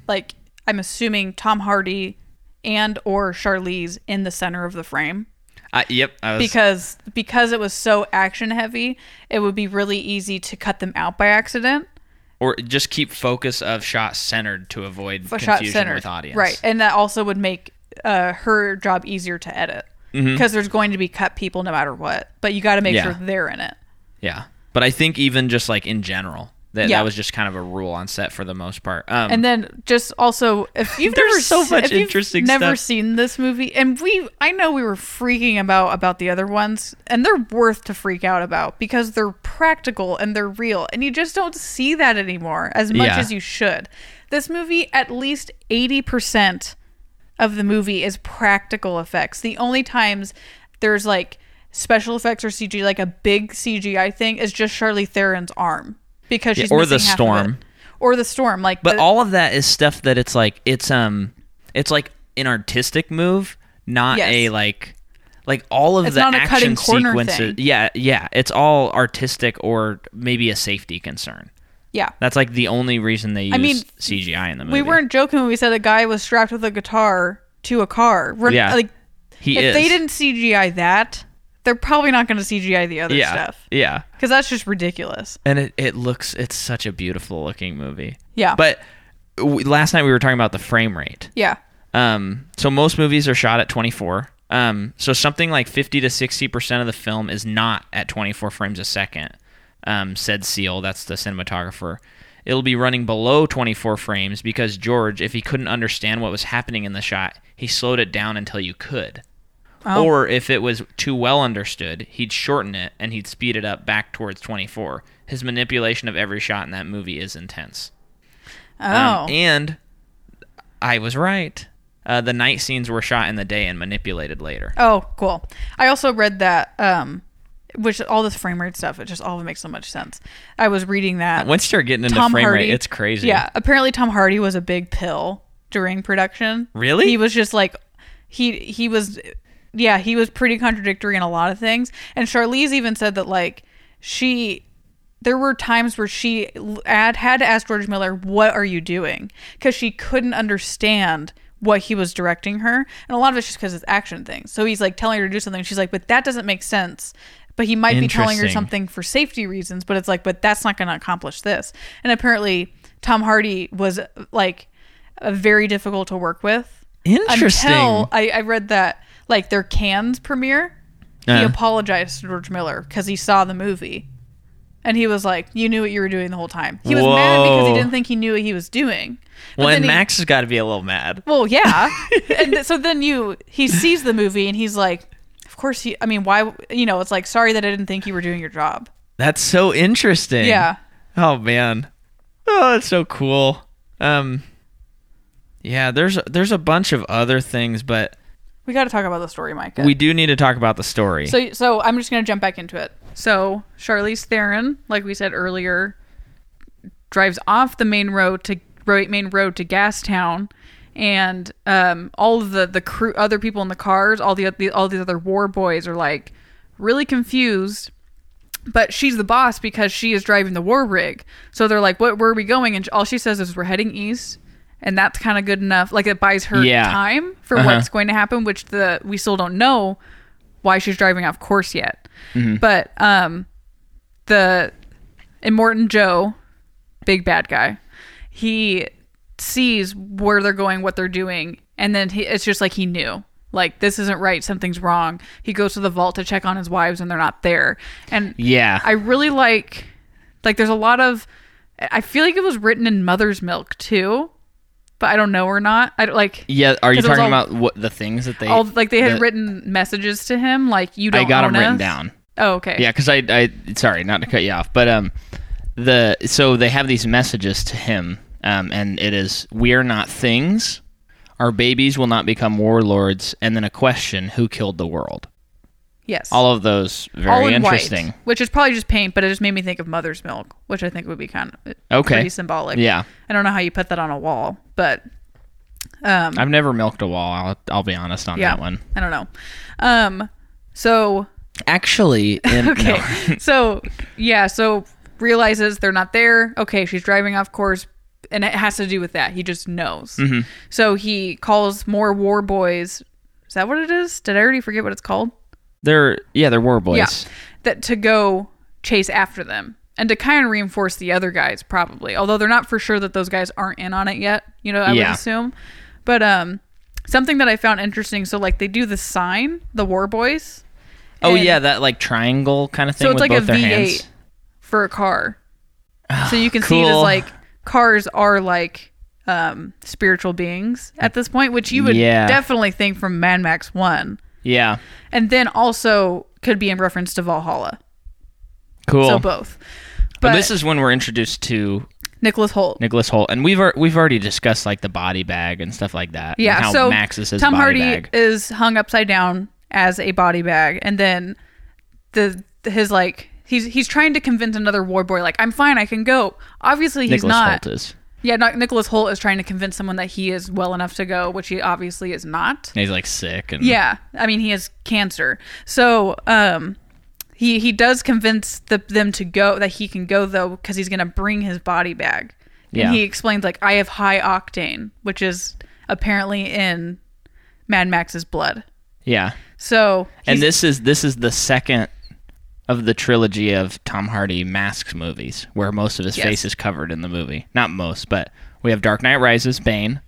like I'm assuming Tom Hardy and or Charlize in the center of the frame. Uh, yep. I was, because because it was so action heavy, it would be really easy to cut them out by accident. or just keep focus of shot centered to avoid shot confusion with audience. right? And that also would make uh, her job easier to edit because there's going to be cut people no matter what. But you got to make Mm-hmm. Yeah. sure they're in it. Yeah. But I think even just like in general, that, Yeah. that was just kind of a rule on set for the most part. Um, And then just also if you've never so much if you've interesting never stuff. seen this movie, and we I know we were freaking about about the other ones, and they're worth to freak out about because they're practical and they're real, and you just don't see that anymore as much Yeah. as you should. This movie, at least eighty percent of the movie is practical effects. The only times there's like special effects or CG, like a big CGI thing, is just Charlize Theron's arm because Yeah, she's or the missing half of it. storm. or the storm. Like, but the- all of that is stuff that it's like it's um it's like an artistic move, not Yes. a like like all of It's the not a action cutting corner sequences. Yeah, yeah, it's all artistic or maybe a safety concern. yeah. That's like the only reason they use I mean, CGI in the movie. We weren't joking when we said a guy was strapped with a guitar to a car. We're, Yeah. like He if is. they didn't CGI that, they're probably not going to CGI the other yeah, stuff Yeah. because that's just ridiculous. And it, it looks it's such a beautiful looking movie. Yeah, But w- last night we were talking about the frame rate. yeah, Um, so most movies are shot at 24. Um, so something like 50 to 60 percent of the film is not at 24 frames a second. Um, said Seale, that's the cinematographer. It'll be running below 24 frames because George, if he couldn't understand what was happening in the shot, he slowed it down until you could. Oh. Or if it was too well understood, he'd shorten it and he'd speed it up back towards 24. His manipulation of every shot in that movie is intense. oh, Um, and I was right. Uh, the night scenes were shot in the day and manipulated later. oh, cool. I also read that, um, which all this frame rate stuff, it just all makes so much sense. I was reading that Once you start getting into Tom frame Hardy, rate, it's crazy. Yeah, apparently Tom Hardy was a big pill during production. Really? He was just like he he was yeah, he was pretty contradictory in a lot of things. And Charlize even said that like she there were times where she had had to ask George Miller, "What are you doing?" because she couldn't understand what he was directing her. And a lot of it's just because it's action things. So he's like telling her to do something. She's like, "But that doesn't make sense." But he might be telling her something for safety reasons. But it's like, but that's not going to accomplish this. And apparently, Tom Hardy was like very difficult to work with. Interesting. Until I, I read that like their Cannes premiere, he Uh. apologized to George Miller because he saw the movie, and he was like, "You knew what you were doing the whole time." He was mad because he Whoa. didn't think he knew what he was doing. But well, then and he- Max has got to be a little mad. well, yeah, and th- so then you he sees the movie and he's like, Of course, he. I mean, why? You know, it's like sorry that I didn't think you were doing your job. That's so interesting. Yeah. Oh man. Oh, that's so cool. Um Yeah, there's there's a bunch of other things, but We got to talk about the story, Micah. we do need to talk about the story. So, so I'm just gonna jump back into it. So Charlize Theron, like we said earlier, drives off the main road to road main road to Gastown, and um, all of the the crew, other people in the cars, all the, the all these other war boys are like really confused. But she's the boss because she is driving the war rig. So they're like, "What? Where are we going?" And all she says is, "We're heading east." And that's kind of good enough. Like it buys her Yeah. time for Uh-huh. what's going to happen, which the we still don't know why she's driving off course yet. But um the Immortan Joe, big bad guy, he sees where they're going, what they're doing, and then he, it's just like he knew. Like this isn't right, something's wrong. He goes to the vault to check on his wives and they're not there. And yeah. I really like like there's a lot of I feel like it was written in mother's milk too, but I don't know or not. I like yeah, are you talking all- about what the things that they all like they had the- written messages to him like you don't I got them written down. Oh, okay. Yeah, because I, I, sorry, not to cut you off, but um, the so they have these messages to him, um, and it is we are not things, our babies will not become warlords, and then a question: Who killed the world? Yes. All of those All very in interesting. white, which is probably just paint, but it just made me think of mother's milk, which I think would be kind of Okay. pretty symbolic. Yeah, I don't know how you put that on a wall, but um, I've never milked a wall. I'll, I'll be honest on yeah, that one. I don't know. Um, so Actually, in, okay, no. so yeah, so realizes they're not there. Okay, she's driving off course, and it has to do with that. He just knows. Mm-hmm. So he calls more war boys. Is that what it is? Did I already forget what it's called? They're yeah, they're boys. Yeah, that to go chase after them and to kind of reinforce the other guys, probably. Although they're not for sure that those guys aren't in on it yet. You know, I Yeah. would assume. But um, something that I found interesting. So like they do the sign, the war boys. Oh yeah, that like triangle kind of thing So it's like a their V8 for a car. So you can see it as like cars are like um spiritual beings at this point, which you would Yeah. definitely think from Mad Max One, Yeah, and then also could be in reference to Valhalla. cool. So both. But this is when we're introduced to Nicholas Hoult. Nicholas Hoult, and we've we've already discussed like the body bag and stuff like that. Yeah, how so Max is Tom Hardy bag. is hung upside down as a body bag, and then the his like he's he's trying to convince another war boy like I'm fine, I can go. Obviously, he's Nicholas not. Hoult is. Yeah, Nicholas Hoult is trying to convince someone that he is well enough to go, which he obviously is not. And he's like sick and Yeah, I mean he has cancer, so um, he he does convince the, them to go that he can go though because he's gonna bring his body bag. Yeah. And he explains like I have high octane, which is apparently in Mad Max's blood. yeah. So And this is this is the second of the trilogy of Tom Hardy masks movies, where most of his Yes. face is covered in the movie. Not most, but we have Dark Knight Rises, Bane,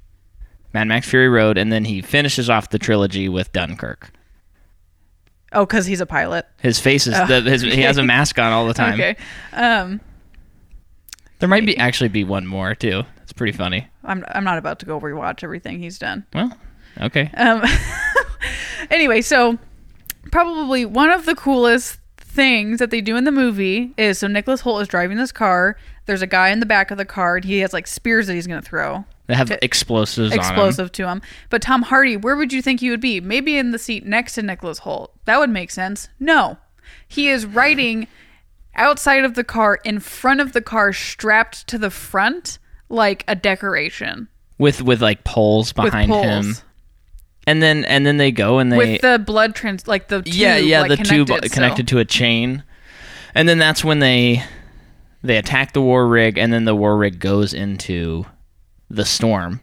Mad Max Fury Road, and then he finishes off the trilogy with Dunkirk. oh, because he's a pilot. His face is the, his, he has a mask on all the time. Okay, um, There might be actually be one more too. It's pretty funny. I'm I'm not about to go rewatch everything he's done. Well, okay. Um, anyway, so probably one of the coolest things that they do in the movie is so Nicholas Hoult is driving this car. There's a guy in the back of the car, and he has like spears that he's going to throw. They have to- explosives. Explosive to him. But Tom Hardy, where would you think he would be? Maybe in the seat next to Nicholas Hoult. That would make sense. No. He is riding outside of the car, in front of the car, strapped to the front like a decoration with with like poles with behind poles. him, and then and then they go and they with the blood trans like the tube, yeah yeah like, the tube connected, so- connected to a chain, and then that's when they they attack the war rig, and then the war rig goes into the storm.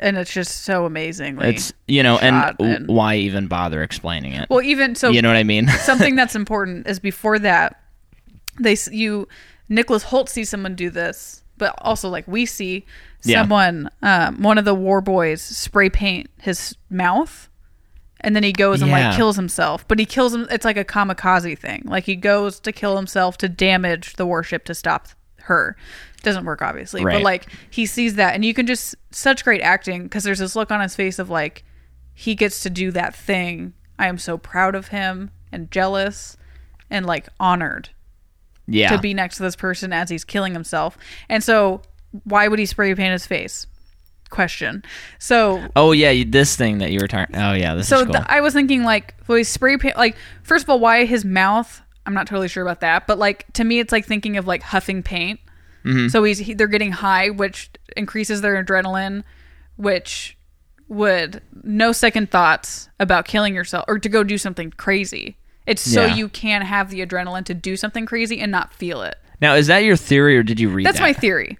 and it's just so amazing It's you know, and, and- why even bother explaining it? well, even so, you know what I mean? something that's important is before that, they you Nicholas Hoult sees someone do this, but also like we see Yeah. someone, um, one of the war boys, spray paint his mouth. And then he goes and Yeah. like kills himself, but he kills him. It's like a kamikaze thing. Like he goes to kill himself to damage the warship to stop her. Doesn't work obviously, Right. but like he sees that, and you can just such great acting because there's this look on his face of like he gets to do that thing. I am so proud of him and jealous and like honored Yeah. to be next to this person as he's killing himself. And so, why would he spray paint his face? Question. So, oh yeah, you- this thing that you were talking. Oh yeah, this so is cool. th- I was thinking like, well, he spray paint. Like, first of all, why his mouth? I'm not totally sure about that, but like to me, it's like thinking of like huffing paint. Mm-hmm. So he's he, they're getting high, which increases their adrenaline, which would no second thoughts about killing yourself or to go do something crazy. It's so Yeah. you can have the adrenaline to do something crazy and not feel it. now, is that your theory or did you read that? That's that? my theory.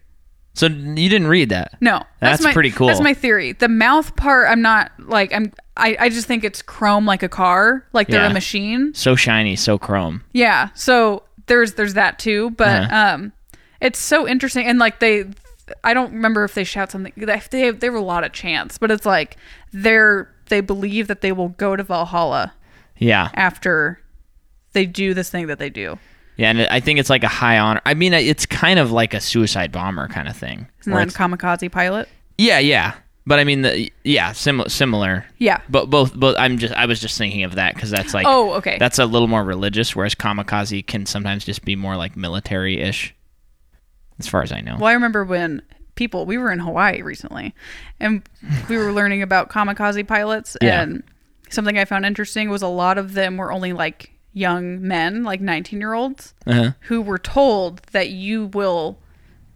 So you didn't read that? No, That's my, pretty cool. That's my theory. The mouth part, I'm not like I'm. I, I just think it's chrome like a car, like they're Yeah. a machine. So shiny, so chrome. Yeah. So there's there's that too, but Uh-huh. um, it's so interesting and like they, I don't remember if they shout something. They they they have a lot of chants, but it's like they're they believe that they will go to Valhalla Yeah, after they do this thing that they do. yeah, and I think it's like a high honor. I mean, it's kind of like a suicide bomber kind of thing. Then it's- kamikaze pilot. yeah, yeah, but I mean, the, yeah, similar, similar. Yeah. But both, both. I'm just, I was just thinking of that because that's like, Oh, okay. that's a little more religious, whereas kamikaze can sometimes just be more like military-ish, as far as I know. Well, I remember when people we were in Hawaii recently, and we were learning about kamikaze pilots, Yeah. and something I found interesting was a lot of them were only like young men, like nineteen year olds, Uh-huh. who were told that you will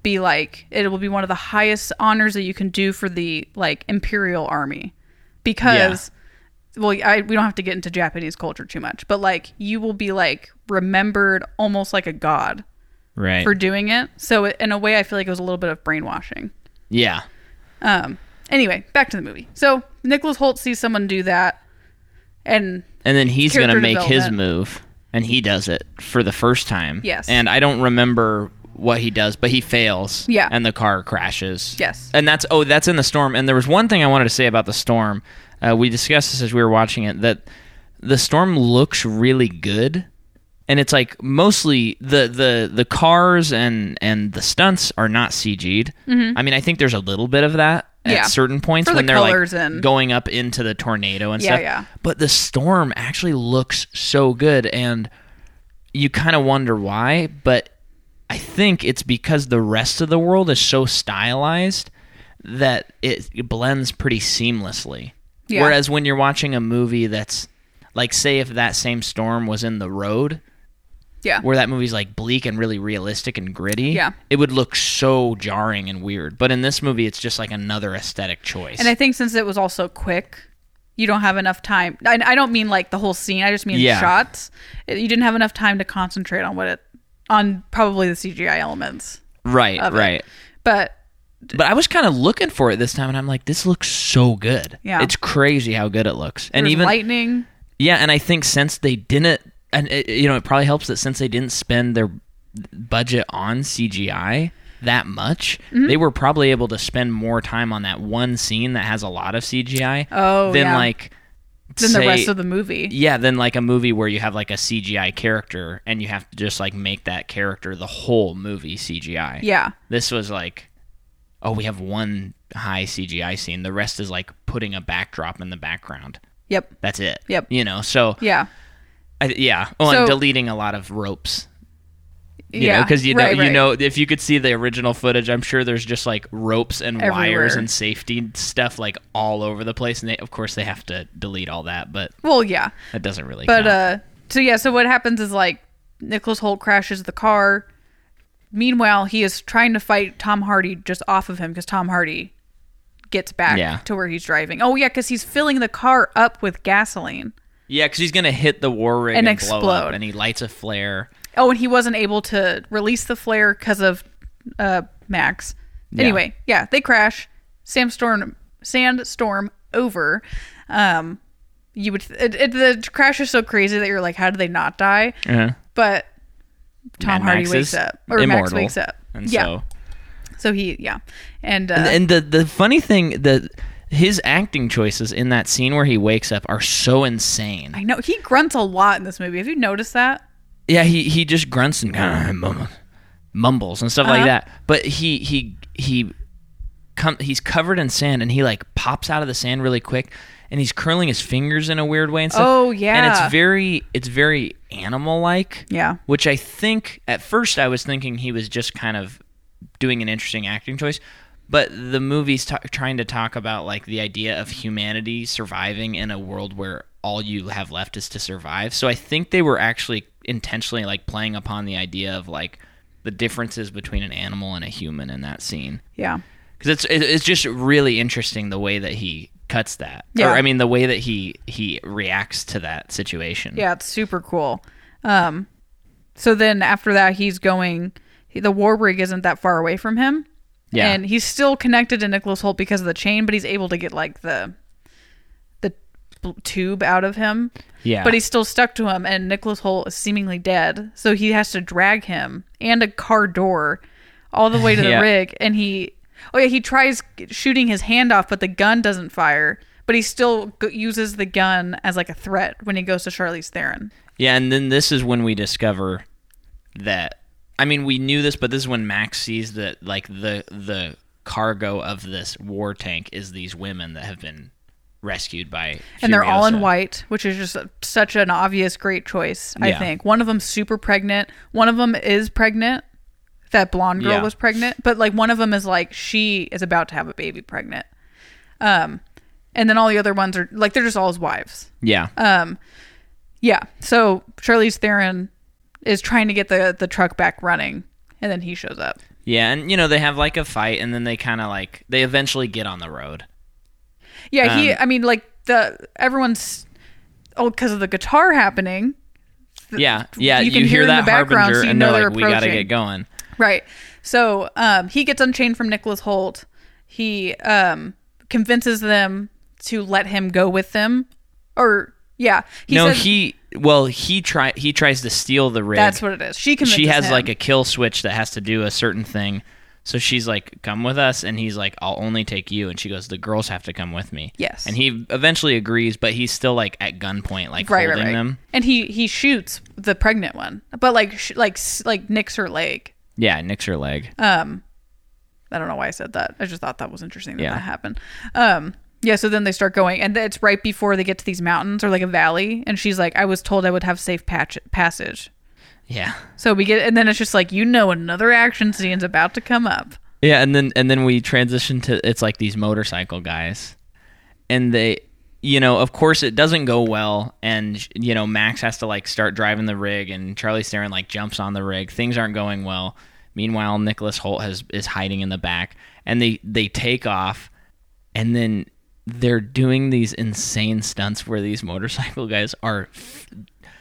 be like it will be one of the highest honors that you can do for the like imperial army because well I, we don't have to get into japanese culture too much but like you will be like remembered almost like a god Right. for doing it. So it- in a way, I feel like it was a little bit of brainwashing. yeah. Um. Anyway, back to the movie. So Nicholas Hoult sees someone do that, and And then he's gonna make his move, and he does it for the first time. Yes. And I don't remember what he does, but he fails. Yeah. And the car crashes. Yes. And that's oh, that's in the storm. And there was one thing I wanted to say about the storm. Uh, we discussed this as we were watching it that the storm looks really good. And it's like mostly the, the, the cars and, and the stunts are not CG'd. I mean, I think there's a little bit of that at. Yeah. certain points For the when they're like and- going up into the tornado and Yeah, stuff. yeah. But the storm actually looks so good, and you kind of wonder why. But I think it's because the rest of the world is so stylized that it, it blends pretty seamlessly. Yeah. Whereas when you're watching a movie that's like, say, if that same storm was in the road, yeah, where that movie's like bleak and really realistic and gritty, Yeah. it would look so jarring and weird. But in this movie, it's just like another aesthetic choice. and I think since it was also quick, you don't have enough time. I, I don't mean like the whole scene. I just mean Yeah. shots. It- you didn't have enough time to concentrate on what it on probably the CGI elements. right, of it. right. But But I was kind of looking for it this time, and I'm like, this looks so good. Yeah. it's crazy how good it looks. And there's even lightning. yeah, and I think since they didn't, and it, you know, it probably helps that since they didn't spend their budget on CGI that much, Mm-hmm. they were probably able to spend more time on that one scene that has a lot of CGI. Oh, than yeah. like Than the rest of the movie. yeah, than like a movie where you have like a CGI character and you have to just like make that character the whole movie CGI. Yeah. This was like, oh, we have one high CGI scene. The rest is like putting a backdrop in the background. Yep. That's it. Yep. You know, so Yeah. I, yeah. Oh, So- and deleting a lot of ropes. You yeah. because you know, Right, you right. know, if you could see the original footage, I'm sure there's just like ropes and wires and safety stuff like all over the place. And they, of course, they have to delete all that, but Well, yeah. that doesn't really. But count. uh so yeah, so what happens is like Nicholas Hoult crashes the car. Meanwhile, he is trying to fight Tom Hardy just off of him because Tom Hardy gets back Yeah. to where he's driving. Oh yeah, because he's filling the car up with gasoline. Yeah, because he's gonna hit the war rig And and, blow explode. up, and he lights a flare. Oh, and he wasn't able to release the flare because of uh, Max. Anyway, yeah, they crash. Sandstorm, sandstorm over. Um, you would it, it, the crash is so crazy that you're like, how did they not die? Uh-huh. But Tom Mad Hardy Max wakes up, or Max wakes up. and yeah, so so he yeah, and, uh, and, and the the funny thing that his acting choices in that scene where he wakes up are so insane. I know he grunts a lot in this movie. Have you noticed that? Yeah, he he just grunts and kind of mumbles and stuff Uh-huh. like that. But he he he come he's covered in sand and he like pops out of the sand really quick and he's curling his fingers in a weird way and stuff. Oh, yeah. And it's very it's very animal like. Yeah. Which I think at first I was thinking he was just kind of doing an interesting acting choice. But the movie's ta trying to talk about like the idea of humanity surviving in a world where all you have left is to survive. So I think they were actually intentionally like playing upon the idea of like the differences between an animal and a human in that scene Yeah. because it's it's just really interesting the way that he cuts that. Yeah. Or I mean the way that he he reacts to that situation. Yeah, it's super cool. Um, so then after that, he's going. The war rig isn't that far away from him. Yeah. and he's still connected to Nicholas Hoult because of the chain, but he's able to get like the the tube out of him. Yeah. but he's still stuck to him, and Nicholas Hoult is seemingly dead. So he has to drag him and a car door all the way to the Yeah. rig, and he. Oh yeah, he tries shooting his hand off, but the gun doesn't fire. But he still uses the gun as like a threat when he goes to Charlize Theron. Yeah, and then this is when we discover that I mean, we knew this, but this is when Max sees that like the the cargo of this war tank is these women that have been rescued by and they're all in white, which is just such an obvious great choice. I Yeah. think one of them's super pregnant. One of them is pregnant. That blonde girl Yeah. was pregnant, but like one of them is like she is about to have a baby pregnant. Um, and then all the other ones are like they're just all his wives. Yeah. Um, yeah. So Charlize Theron is trying to get the the truck back running, and then he shows up. yeah, and you know, they have like a fight and then they kind of like they eventually get on the road. Yeah, he. Um, I mean, like the everyone's oh because of the guitar happening. Yeah. Yeah, you you, can hear, hear in the that background, so you and know they're they're like we got to get going. Right. So um, he gets unchained from Nicholas Hoult. He um, convinces them to let him go with them. Or yeah, he no, says he well, he try he tries to steal the rig. that's what it is. She she has him. like a kill switch that has to do a certain thing. So she's like, "Come with us," and he's like, "I'll only take you." And she goes, "The girls have to come with me." Yes. And he eventually agrees, but he's still like at gunpoint, like right, right, holding right. them. And he he shoots the pregnant one, but like sh- like like nicks her leg. Yeah, nicks her leg. Um, I don't know why I said that. I just thought that was interesting that Yeah. that happened. Um, yeah. So then they start going, and it's right before they get to these mountains or like a valley, and she's like, "I was told I would have safe patch- passage." yeah, So we get, and then it's just like you know another action scene's about to come up. yeah, and then and then we transition to it's like these motorcycle guys, and they, you know, of course it doesn't go well, and you know Max has to like start driving the rig, and Charlize Theron like jumps on the rig. Things aren't going well. Meanwhile, Nicholas Hoult has is hiding in the back, and they they take off, and then they're doing these insane stunts where these motorcycle guys are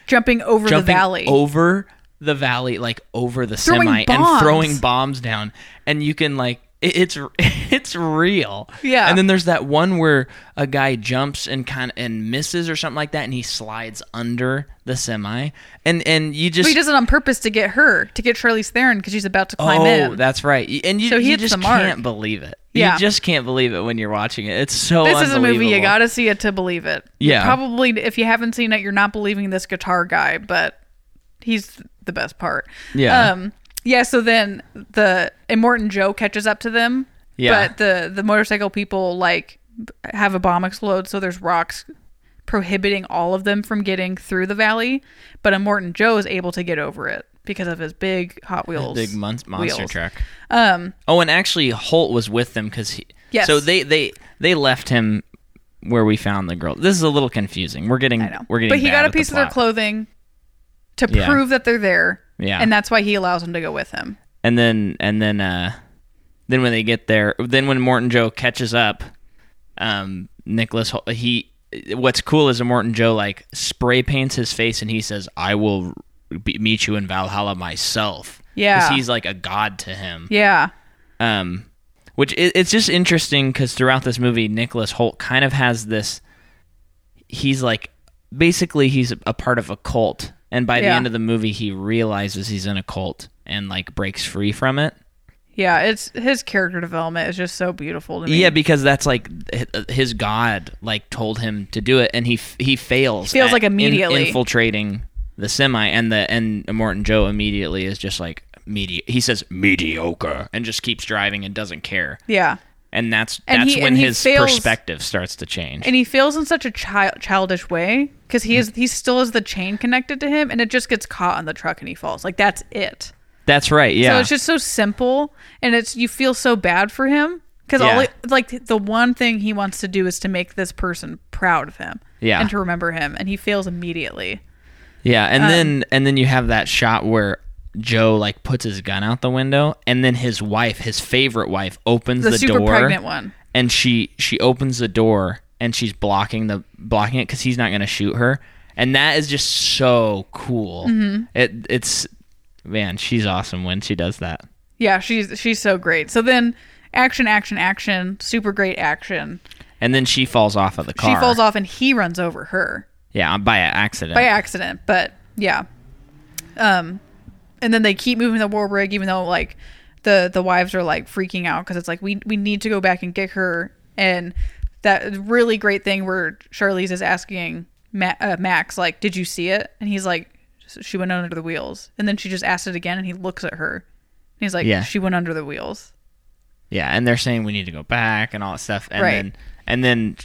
Jumping over jumping the valley. over the valley, like over the Throwing semi, bombs. and throwing bombs down, and you can like it's it's real. Yeah. And then there's that one where a guy jumps and kind of and misses or something like that, and he slides under the semi, and and you just but he does it on purpose to get her, to get Charlize Theron, because she's about to climb oh, in. Oh, that's right, and you, So he you just can't believe it. Yeah. You just can't believe it when you're watching it. It's so this is a movie you got to see it to believe it. Yeah. probably if you haven't seen it, you're not believing this guitar guy, but he's the best part. Yeah. Um. Yeah. So then the Immortan Joe catches up to them. Yeah. But the the motorcycle people like have a bomb explode, so there's rocks prohibiting all of them from getting through the valley. But Immortan Joe is able to get over it because of his big Hot Wheels, big mon- monster wheels. truck. Um. Oh, and actually, Hoult was with them because he. Yes. So they they they left him where we found the girl. This is a little confusing. We're getting I know. we're getting. but he got a piece of their clothing to Yeah. prove that they're there. Yeah. And that's why he allows them to go with him. and then and then uh, then when they get there, then when Immortan Joe catches up, um, Nicholas he. What's cool is that Immortan Joe like spray paints his face and he says, "I will be, meet you in Valhalla myself." Yeah. he's like a god to him. Yeah. um, which it, it's just interesting because throughout this movie, Nicholas Hoult kind of has this. He's like, basically, he's a part of a cult, and by the Yeah. end of the movie, he realizes he's in a cult and like breaks free from it. Yeah. It's his character development is just so beautiful to me. Yeah, because that's like his god like told him to do it, and he he fails. Feels at like in- immediately. infiltrating the semi, and the and Immortan Joe immediately is just like medi. He says mediocre and just keeps driving and doesn't care. Yeah. And that's And that's he- when his fails- perspective starts to change. and he fails in such a child childish way because he Mm. is he still has the chain connected to him and it just gets caught on the truck and he falls like that's it that's right. Yeah. so it's just so simple and it's you feel so bad for him because all Yeah. he- like the one thing he wants to do is to make this person proud of him Yeah. and to remember him and he fails immediately Yeah, and Um, then and then you have that shot where Joe like puts his gun out the window, and then his wife, his favorite wife, opens the, the, super door, pregnant one and she she opens the door and she's blocking the blocking it because he's not going to shoot her, and that is just so cool. Mm-hmm. It it's man, she's awesome when she does that. yeah she's she's so great so then action action action super great action And then she falls off of the car. she falls off and he runs over her Yeah, by accident. by accident but yeah um and then they keep moving the war rig even though like the the wives are like freaking out because it's like we we need to go back and get her and that really great thing where charlize is asking Ma- uh, max like did you see it and he's like she went under the wheels and then she just asked it again and he looks at her and he's like Yeah. she went under the wheels Yeah, and they're saying we need to go back and all that stuff, and Right. then and then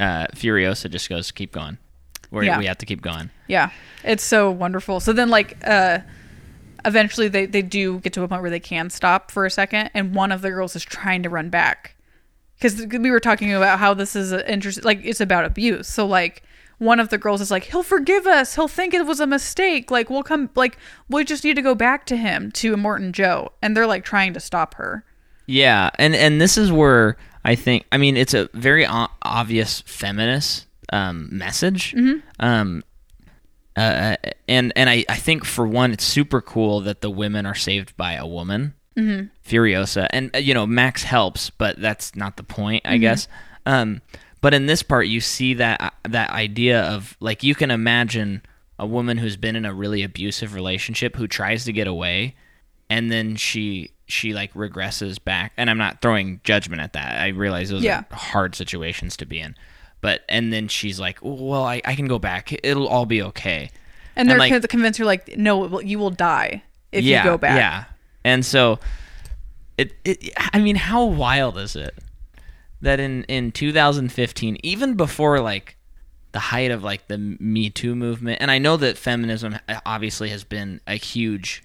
uh, Furiosa just goes, "Keep going." Where Yeah. we have to keep going. Yeah, it's so wonderful. So then, like, uh, eventually they, they do get to a point where they can stop for a second, and one of the girls is trying to run back because we were talking about how this is interesting. Like, it's about abuse. So like. One of the girls is like, he'll forgive us. He'll think it was a mistake. Like, we'll come, like, we just need to go back to him, to Immortan Joe. And they're like trying to stop her. Yeah, and and this is where I think I mean it's a very o- obvious feminist um, message. Um, uh, and and I, I think for one, it's super cool that the women are saved by a woman, mm-hmm. Furiosa, and uh, you know Max helps, but that's not the point, I guess. Um, but in this part, you see that uh, that idea of like you can imagine a woman who's been in a really abusive relationship who tries to get away, and then she she like regresses back. And I'm not throwing judgment at that. I realize those Yeah. are hard situations to be in. But and then she's like, well, I, I can go back. It'll all be okay. And they're like- con- convinced her, like, no, you will die if yeah, you go back. Yeah. And so it, it I mean, how wild is it that in in 2015, even before like the height of like the Me Too movement, and I know that feminism uh, obviously has been a huge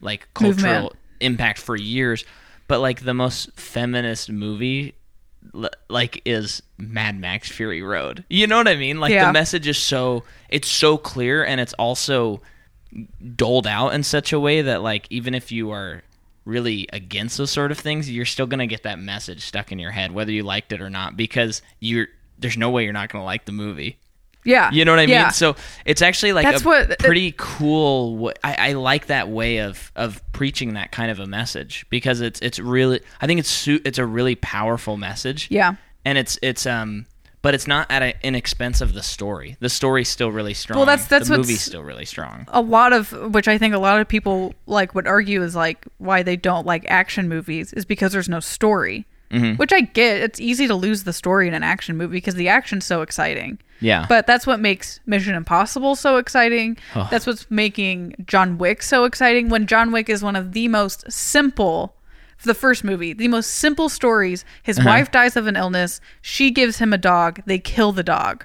like cultural Movement. impact for years, but like the most feminist movie like is Mad Max Fury Road. You know what I mean? Like Yeah. the message is so it's so clear and it's also doled out in such a way that like even if you are really against those sort of things, you're still gonna get that message stuck in your head, whether you liked it or not, because you're there's no way you're not gonna like the movie. Yeah. You know what I Yeah. mean? So it's actually like That's a what- pretty cool. wa- I, I like that way of of preaching that kind of a message because it's it's really I think it's it's a really powerful message. Yeah. and it's it's um. But it's not at a, an expense of the story. The story's still really strong. Well, that's- that's the movie's still really strong. a lot of which I think a lot of people like would argue is like why they don't like action movies is because there's no story. Mm-hmm. Which I get. It's easy to lose the story in an action movie because the action's so exciting. Yeah, But that's what makes Mission Impossible so exciting. Oh. That's what's making John Wick so exciting. When John Wick is one of the most simple, for the first movie, the most simple stories. His Uh-huh. wife dies of an illness. She gives him a dog. They kill the dog,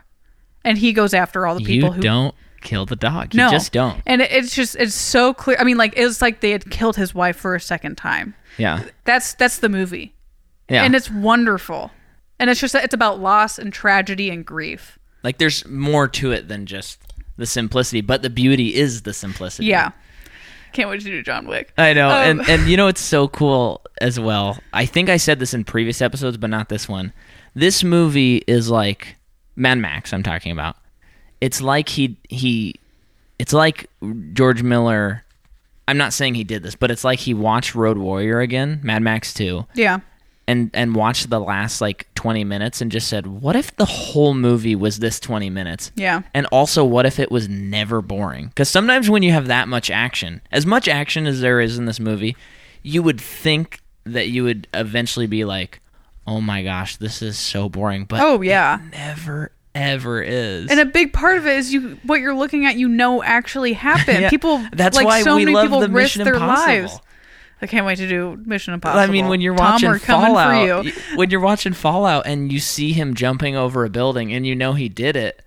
and he goes after all the people you who don't kill the dog. You no, just don't. And it's just it's so clear. I mean, like it's like they had killed his wife for a second time. Yeah, That's that's the movie, yeah. and it's wonderful. And it's just it's about loss and tragedy and grief. Like there's more to it than just the simplicity, but the beauty is the simplicity. Yeah, can't wait to do John Wick. I know, Um, and and you know it's so cool as well. I think I said this in previous episodes, but not this one. This movie is like Mad Max. I'm talking about. It's like he he. It's like George Miller. I'm not saying he did this, but it's like he watched Road Warrior again, Mad Max Two, Yeah, and and watched the last like 20 minutes and just said, "What if the whole movie was this 20 minutes?" yeah, And also, what if it was never boring? Because sometimes when you have that much action, as much action as there is in this movie, you would think that you would eventually be like, "Oh my gosh, this is so boring." But Oh, yeah. it never ever is. and a big part of it is you what you're looking at. You know, actually happened. Yeah. People That's like why so we many love people the risk Mission their Impossible. lives. I can't wait to do Mission Impossible. I mean, when you're Tom, watching Fallout, you. when you're watching Fallout and you see him jumping over a building and you know he did it,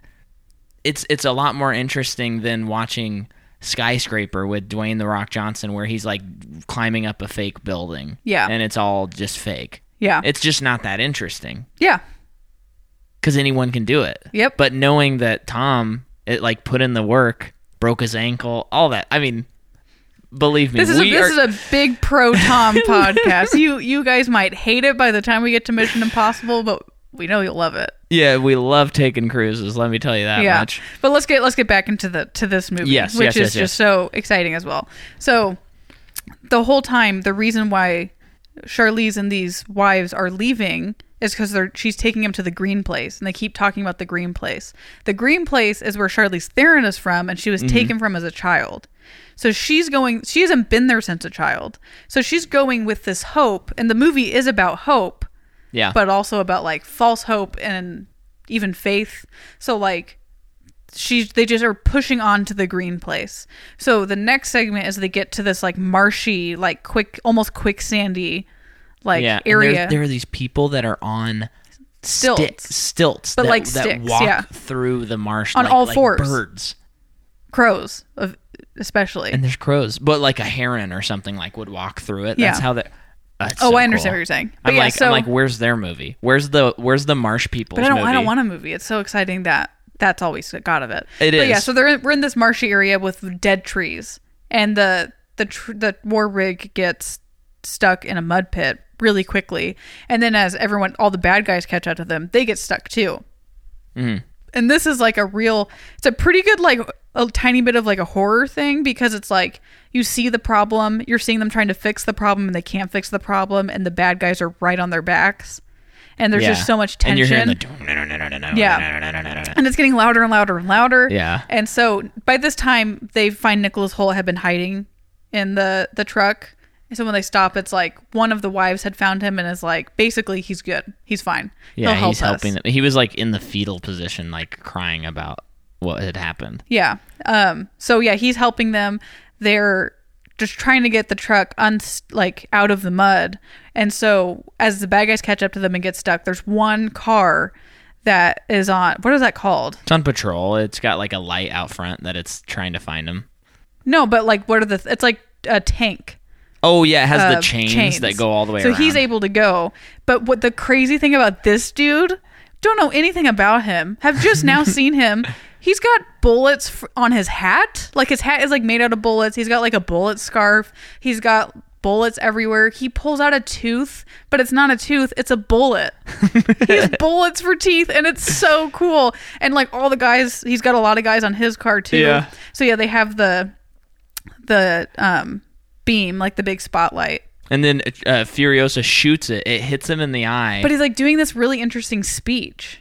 it's it's a lot more interesting than watching Skyscraper with Dwayne the Rock Johnson, where he's like climbing up a fake building. Yeah. and it's all just fake. Yeah, It's just not that interesting yeah, because anyone can do it. Yep. But knowing that Tom, it like put in the work, broke his ankle, all that. I mean, believe me, This is a, this are, is a big pro Tom podcast. You you guys might hate it by the time we get to Mission Impossible, but we know you'll love it. yeah, we love taking cruises. Let me tell you that yeah. much. But let's get let's get back into the to this movie, Yes, which yes, is yes, just so exciting as well. So the whole time, the reason why Charlize and these wives are leaving is because they're she's taking him to the green place, and they keep talking about the green place. The green place is where Charlize Theron is from, and she was Mm-hmm. taken from as a child. So she's going. She hasn't been there since a child. So she's going with this hope, and the movie is about hope Yeah. but also about like false hope and even faith. So like she's they just are pushing on to the green place. So the next segment is they get to this like marshy, like quick almost quicksandy like yeah, area. There, there are these people that are on Stilts. sti- stilts, But that, like that sticks, walk yeah. through the marsh On like, all like fours. birds. crows of especially. And there's crows, but like a heron or something like would walk through it. Yeah. That's how they. Uh, oh, so I understand cool. what you're saying. But I'm yeah, like, so I'm like, where's their movie? Where's the Where's the marsh people? But I don't. movie? I don't want a movie. It's so exciting that that's always got of it. It but yeah, so they're in, we're in this marshy area with dead trees, and the the tr- the war rig gets stuck in a mud pit really quickly, and then as everyone, all the bad guys catch up to them, they get stuck too. Mhm. And this is like a real. It's a pretty good like a tiny bit of like a horror thing because it's like you see the problem, you're seeing them trying to fix the problem, and they can't fix the problem, and the bad guys are right on their backs. And there's Yeah. just so much And tension you're hearing the Yeah. and it's getting louder and louder and louder. Yeah. And so by this time, they find Nicholas Hoult had been hiding in the the truck. So when they stop, it's like one of the wives had found him and is like, basically, he's good, he's fine. Yeah, He'll he's helping. Them. He was like in the fetal position, like crying about what had happened. Yeah. Um. So yeah, he's helping them. They're just trying to get the truck un like out of the mud. And so as the bad guys catch up to them and get stuck, there's one car that is on. What is that called? It's on patrol. It's got like a light out front that it's trying to find him. No, but like, what are the? It's like a tank. Oh yeah, it has the of chains, that go all the way around. so around. he's able to go. But what the crazy thing about this dude, don't know anything about him. Have just now seen him. He's got bullets f- on his hat. Like his hat is like made out of bullets. He's got like a bullet scarf. He's got bullets everywhere. He pulls out a tooth, but it's not a tooth, it's a bullet. he has bullets for teeth and it's so cool. And like all the guys, he's got a lot of guys on his car too. Yeah. So yeah, they have the the um beam, like the big spotlight. and then uh, Furiosa shoots it. It hits him in the eye. But he's like doing this really interesting speech.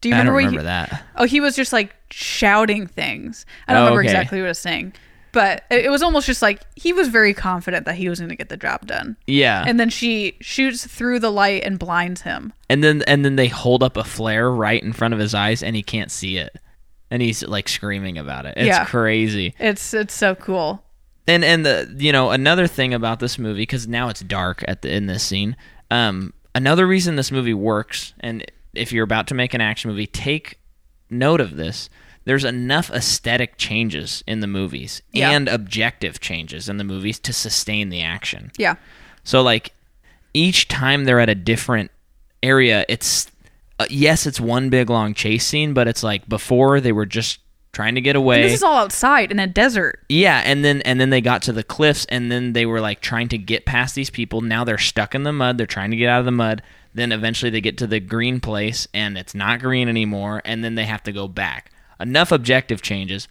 Do you I remember, what remember he, that. Oh, he was just like shouting things. I don't Oh, remember okay. exactly what he was saying, but it, it was almost just like he was very confident that he was going to get the job done. Yeah, And then she shoots through the light and blinds him. and then and then they hold up a flare right in front of his eyes, and he can't see it, and he's like screaming about it. It's Yeah. crazy. It's it's so cool. And and the you know another thing about this movie because now it's dark at the in this scene. Um, another reason this movie works, and if you're about to make an action movie, take note of this. There's enough aesthetic changes in the movies Yeah. and objective changes in the movies to sustain the action. Yeah. So like each time they're at a different area, it's uh, yes, it's one big long chase scene, but it's like before they were just trying to get away. This is all outside in a desert. Yeah, and then and then they got to the cliffs and then they were like trying to get past these people. Now they're stuck in the mud. They're trying to get out of the mud. Then eventually they get to the green place and it's not green anymore and then they have to go back. Enough objective changes.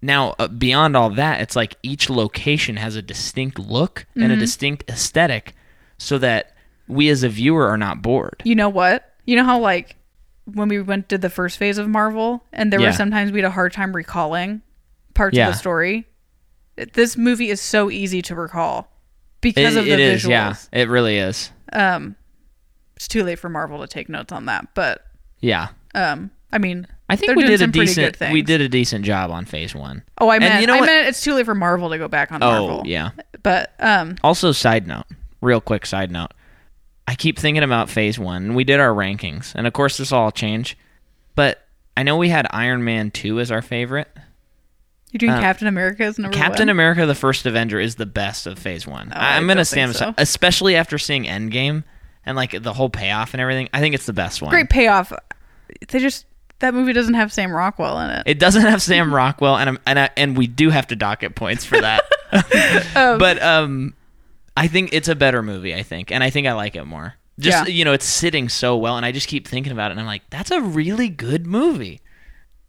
Now, uh, beyond all that, it's like each location has a distinct look and a distinct aesthetic so that we as a viewer are not bored. You know what? You know how like when we went did the first phase of Marvel, and there Yeah. were sometimes we had a hard time recalling parts Yeah. of the story. This movie is so easy to recall because It- of the it visuals. is, yeah. It really is. Um, it's too late for Marvel to take notes on that, but Yeah. um, I mean, I think we did a decent we did a decent job on phase 1. Oh, I meant you know I what- meant it's too late for Marvel to go back on Oh, Marvel. yeah. But um, Also, side note, real quick side note. I keep thinking about Phase One. and We did our rankings, and of course, this will all change. But I know we had Iron Man Two as our favorite. you're doing Uh, Captain America as number Captain one. America: The First Avenger is the best of Phase One. Oh, I- I'm gonna don't stand, so. especially after seeing Endgame and like the whole payoff and everything. I think it's the best one. Great payoff. They just that movie doesn't have Sam Rockwell in it. It doesn't have Sam Rockwell, and I'm, and I, and we do have to docket points for that. Um, but um, I think it's a better movie. I think, and I think I like it more. Just Yeah. you know, it's sitting so well, and I just keep thinking about it, and I'm like, that's a really good movie.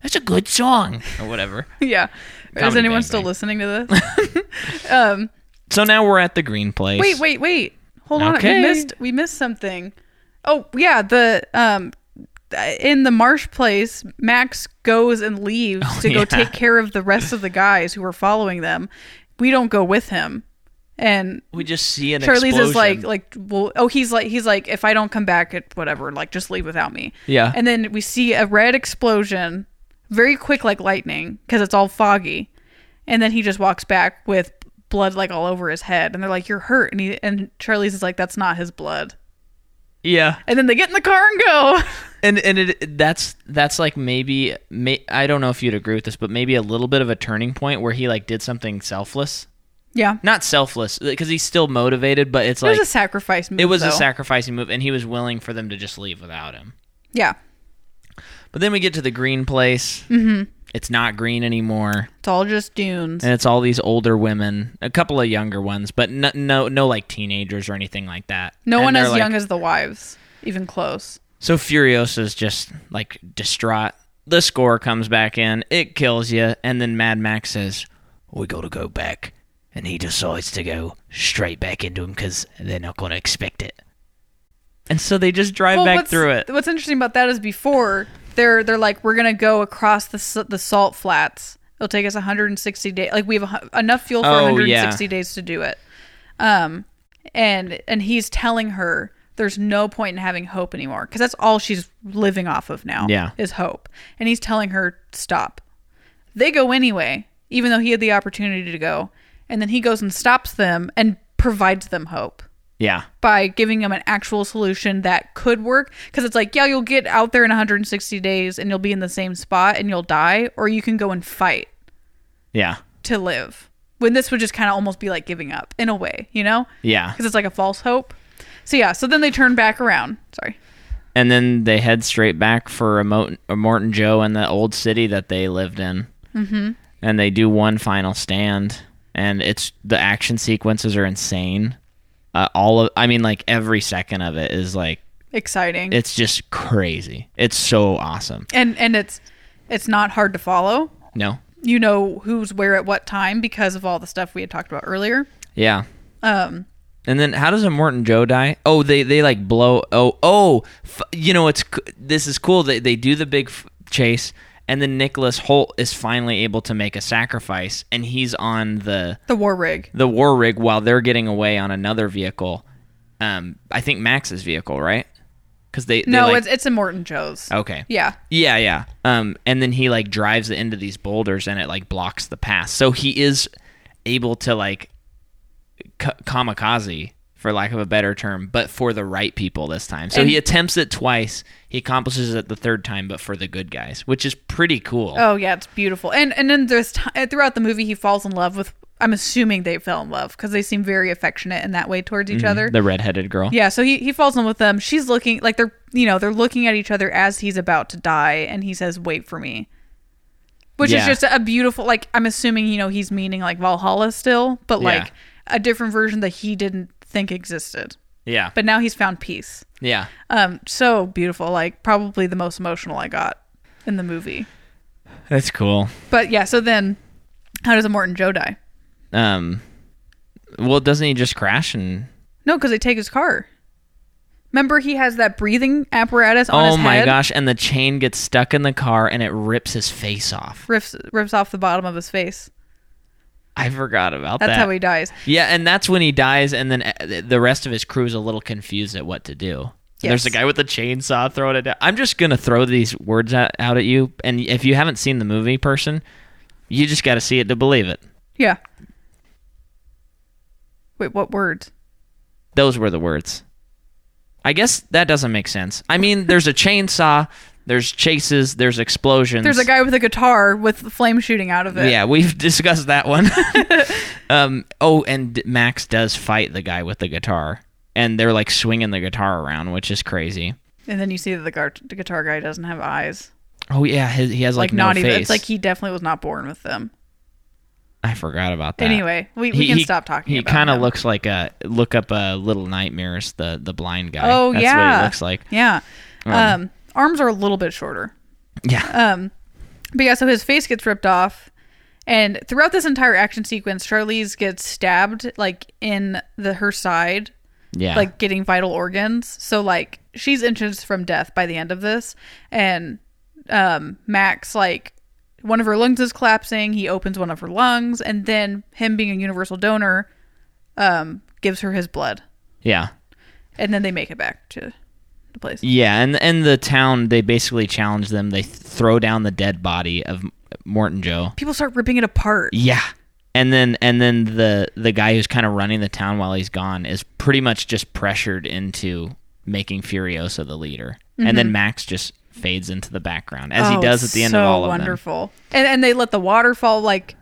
That's a good song, or whatever. yeah. Is anyone Bang still Bang. listening to this? um, So now we're at the Green Place. wait, wait, wait. Hold on. Okay. We missed we missed something. Oh yeah, the um in the marsh place, Max goes and leaves Oh, to go yeah. take care of the rest of the guys who are following them. We don't go with him. And We just see an explosion. Charlize explosion. is like like well oh he's like he's like if I don't come back at whatever like just leave without me. Yeah. And then we see a red explosion, very quick like lightning because it's all foggy, and then he just walks back with blood like all over his head, and they're like you're hurt, and he and Charlize is like that's not his blood, yeah, and then they get in the car and go. and and it that's that's like maybe may, I don't know if you'd agree with this, but maybe a little bit of a turning point where he like did something selfless. Yeah, Not selfless because he's still motivated, but it's it like was a sacrifice move. it was a sacrificing move, and he was willing for them to just leave without him. Yeah, But then we get to the green place. Mm-hmm. It's not green anymore, it's all just dunes. and it's all these older women, a couple of younger ones, but no, no, no like teenagers or anything like that. no And one as like- young as the wives, even close. So Furiosa's just like distraught. The score comes back in, it kills you, and then Mad Max says, "We got to go back," and he decides to go straight back into him because they're not going to expect it. And so they just drive Well, back through it. What's interesting about that is before they're they're like we're gonna go across the the salt flats. It'll take us 160 days. Like we have a enough fuel for Oh, 160 yeah. days to do it. Um, and and he's telling her there's no point in having hope anymore because that's all she's living off of now. Yeah. is hope. And he's telling her stop. They go anyway, even though he had the opportunity to go. And then he goes and stops them and provides them hope. Yeah, by giving them an actual solution that could work. Because it's like yeah you'll get out there in 160 days and you'll be in the same spot and you'll die or you can go and fight yeah, to live. When this would just kind of almost be like giving up in a way you know? Yeah. because it's like a false hope. So yeah so then they turn back around. Sorry. And then they head straight back for a, Mo- Immortan Joe in the old city that they lived in. Mm-hmm. And they do one final stand, and it's the action sequences are insane. Uh, all of, I mean, like every second of it is like exciting it's just crazy. It's so awesome. and and it's it's not hard to follow No, you know who's where at what time because of all the stuff we had talked about earlier yeah. um And then how does Immortan Joe die? Oh, they they like blow. Oh oh, f- you know it's this is cool. They they do the big f- chase, and then Nicholas Hoult is finally able to make a sacrifice, and he's on the the war rig the war rig while they're getting away on another vehicle. Um, I think Max's vehicle, right? Because they, they no like, it's it's Immortan Joe's okay. yeah Yeah, yeah. Um, and then he like drives it into these boulders, and it like blocks the path. So he is able to like k- kamikaze, for lack of a better term, but for the right people this time. So And- he attempts it twice. He accomplishes it the third time, but for the good guys, which is pretty cool. Oh yeah, it's beautiful. And and then there's t- throughout the movie he falls in love with. I'm assuming they fell in love because they seem very affectionate in that way towards each other. Mm-hmm. the redheaded girl. Yeah, so he he falls in love with them. She's looking like they're you know they're looking at each other as he's about to die, and he says, "Wait for me," which Yeah. is just a beautiful. Like I'm assuming you know he's meaning like Valhalla still, but Yeah. like a different version that he didn't think existed. Yeah, But now he's found peace. yeah. Um, so beautiful. Like probably the most emotional I got in the movie. That's cool. But yeah, so then how does Immortan Joe die? Um, well, doesn't he just crash and? No, because they take his car. Remember, he has that breathing apparatus on his head. Oh my head. gosh! And the chain gets stuck in the car, and it rips his face off. Rips rips off the bottom of his face. I forgot about That's that. That's how he dies. Yeah, and that's when he dies, and then uh, the rest of his crew is a little confused at what to do. Yes. There's a guy with a chainsaw throwing it down. I'm just gonna throw these words out, out at you, and if you haven't seen the movie, person, you just got to see it to believe it. Yeah. Wait, what words? Those were the words. I guess that doesn't make sense. I mean, there's a chainsaw, there's chases, there's explosions. There's a guy with a guitar with flame shooting out of it. Yeah, we've discussed that one. um, oh, and Max does fight the guy with the guitar, and they're like swinging the guitar around, which is crazy. And then you see that the, gar- the guitar guy doesn't have eyes. Oh yeah, his, he has like, Like, no not face. even. It's like he definitely was not born with them. I forgot about that. Anyway, we, we can stop talking He kind of looks like a look up a Little Nightmares, the the blind guy. Oh, That's what yeah. he looks like. Yeah. Um, Um, arms are a little bit shorter. Yeah, Um, but yeah, so his face gets ripped off, and throughout this entire action sequence, Charlize gets stabbed like in the her side, yeah, like getting vital organs. So like she's inches from death by the end of this, and um, Max like one of her lungs is collapsing. He opens one of her lungs, and then him being a universal donor, um, gives her his blood, yeah, and then they make it back to the place. yeah. And and the town they basically challenge them. They throw down the dead body of Immortan Joe. People start ripping it apart. Yeah. And then and then the the guy who's kind of running the town while he's gone is pretty much just pressured into making Furiosa the leader. And then Max just fades into the background as he Oh, does at the end so of all of them. wonderful. And and they let the waterfall like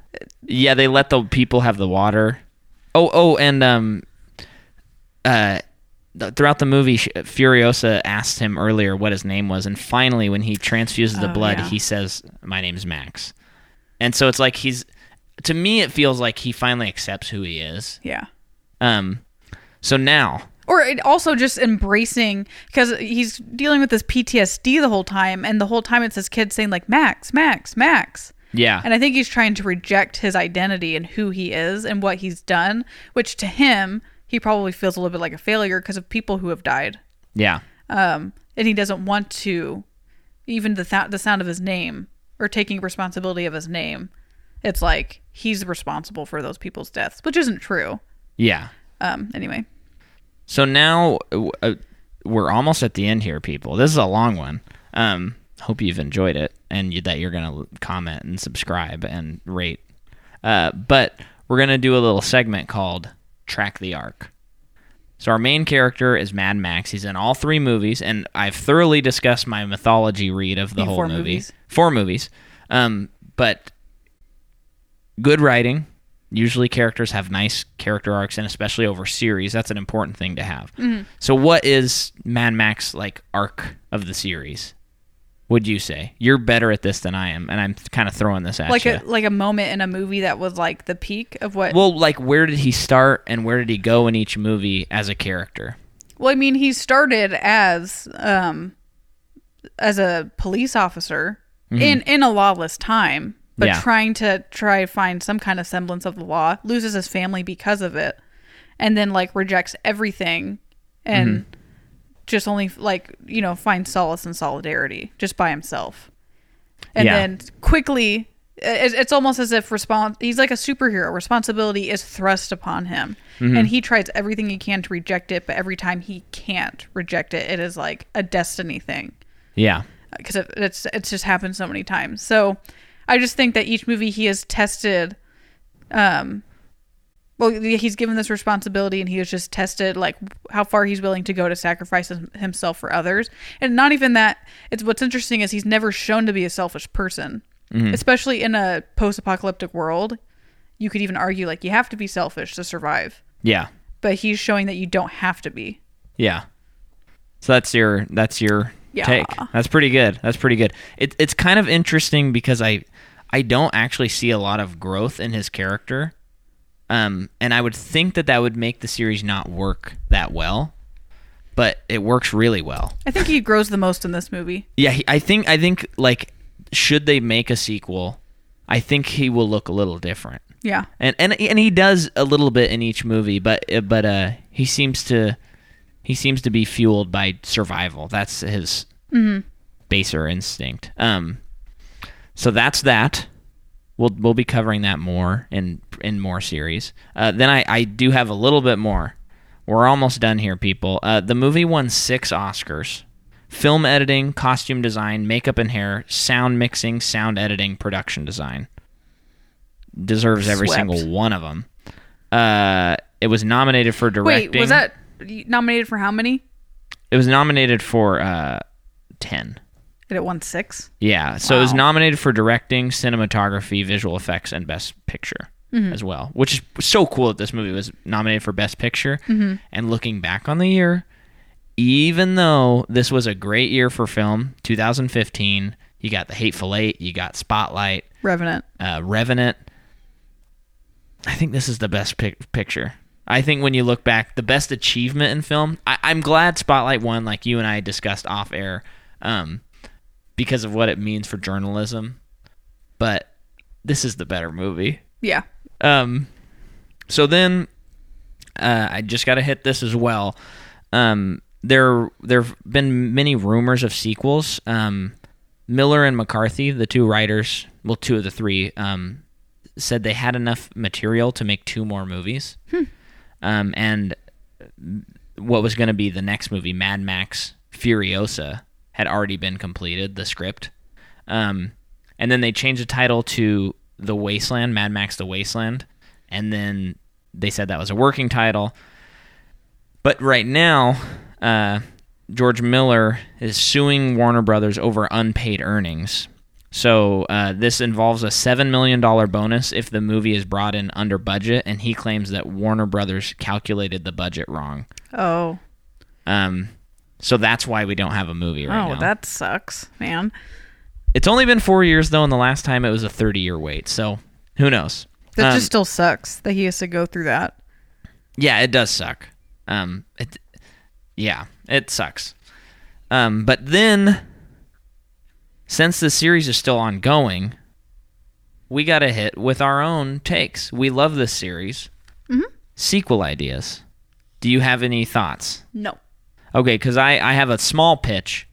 Yeah, they let the people have the water. Oh, oh, and um, uh, throughout the movie, Furiosa asked him earlier what his name was, and finally, when he transfuses the Oh, blood, yeah. he says, "My name's Max." And so it's like he's, to me, it feels like he finally accepts who he is. yeah. Um, so now, Or it also just embracing because he's dealing with this PTSD the whole time, and the whole time it's this kid saying like Max, Max, Max. yeah, And I think he's trying to reject his identity and who he is and what he's done, which to him he probably feels a little bit like a failure because of people who have died. yeah, Um, and he doesn't want to, even the th- the sound of his name or taking responsibility of his name. It's like he's responsible for those people's deaths, which isn't true. yeah. Um, anyway, So now uh, we're almost at the end here, people. This is a long one. Um, hope you've enjoyed it and you, that you're gonna comment and subscribe and rate. Uh, but we're gonna do a little segment called "Track the Arc." So our main character is Mad Max. He's in all three movies, and I've thoroughly discussed my mythology read of the In whole four movie. movies. Four movies. Um, but good writing. Usually, characters have nice character arcs, and especially over series, that's an important thing to have. Mm-hmm. So, what is Mad Max like arc of the series? Would you say you're better at this than I am, and I'm kind of throwing this at like you. a like a moment in a movie that was like the peak of what. well, like where did he start, and where did he go in each movie as a character? Well, I mean, he started as um as a police officer in in a lawless time, but Mm-hmm. Yeah. trying to try find some kind of semblance of the law, loses his family because of it, and then like rejects everything and Mm-hmm. Just only like you know find solace and solidarity just by himself, and Yeah. then quickly. It's almost as if response he's like a superhero. Responsibility is thrust upon him, Mm-hmm. and he tries everything he can to reject it. But every time he can't reject it, it is like a destiny thing Yeah, because it, it's it's just happened so many times. So I just think that each movie he has tested, um, well, he's given this responsibility and he has just tested like how far he's willing to go to sacrifice himself for others. And not even that. It's what's interesting is he's never shown to be a selfish person, mm-hmm. especially in a post-apocalyptic world. You could even argue like you have to be selfish to survive, yeah, but he's showing that you don't have to be. yeah. So that's your that's your Yeah. take. That's pretty good. That's pretty good. It, it's kind of interesting because I I don't actually see a lot of growth in his character, um, and I would think that that would make the series not work that well, but it works really well. I think he grows the most in this movie. Yeah, he, I think I think like should they make a sequel, I think he will look a little different. Yeah. and and and he does a little bit in each movie, but but uh, he seems to he seems to be fueled by survival. That's his baser instinct. Um, so that's that. We'll we'll be covering that more in in more series. Uh, then I I do have a little bit more. We're almost done here, people. Uh, the movie won six Oscars: film editing, costume design, makeup and hair, sound mixing, sound editing, production design deserves every Swept. single one of them. Uh, it was nominated for directing. Wait, was that nominated for how many? It was nominated for uh, ten. Did it won six? Yeah, so it was nominated for directing, cinematography, visual effects, and best picture Mm-hmm. as well. Which is so cool that this movie was nominated for best picture. Mm-hmm. And looking back on the year, even though this was a great year for film, 2015, you got The Hateful Eight, you got Spotlight, Revenant. uh, Revenant. I think this is the best pic- picture. I think when you look back, the best achievement in film. I- I'm glad Spotlight won, like you and I discussed off air, um, because of what it means for journalism. But this is the better movie. Yeah. Um, so then, uh, I just got to hit this as well. Um, there there've been many rumors of sequels. Um, Miller and McCarthy, the two writers, well, two of the three, um, said they had enough material to make two more movies. Hmm. Um, and what was going to be the next movie, Mad Max Furiosa, had already been completed, the script. Um, and then they changed the title to The Wasteland, Mad Max The Wasteland. And then they said that was a working title. But right now, uh, George Miller is suing Warner Brothers over unpaid earnings. So uh, this involves a seven million dollar bonus if the movie is brought in under budget, and he claims that Warner Brothers calculated the budget wrong. Oh. Um, so that's why we don't have a movie right now. oh, now. that sucks, man. It's only been four years though, and the last time it was a thirty year wait. So who knows? That Um, just still sucks that he has to go through that. Yeah, it does suck. Um, it, yeah, it sucks. Um, but then, since the series is still ongoing, we got to hit with our own takes. We love this series. Sequel ideas. Do you have any thoughts? No. Okay, because I, I have a small pitch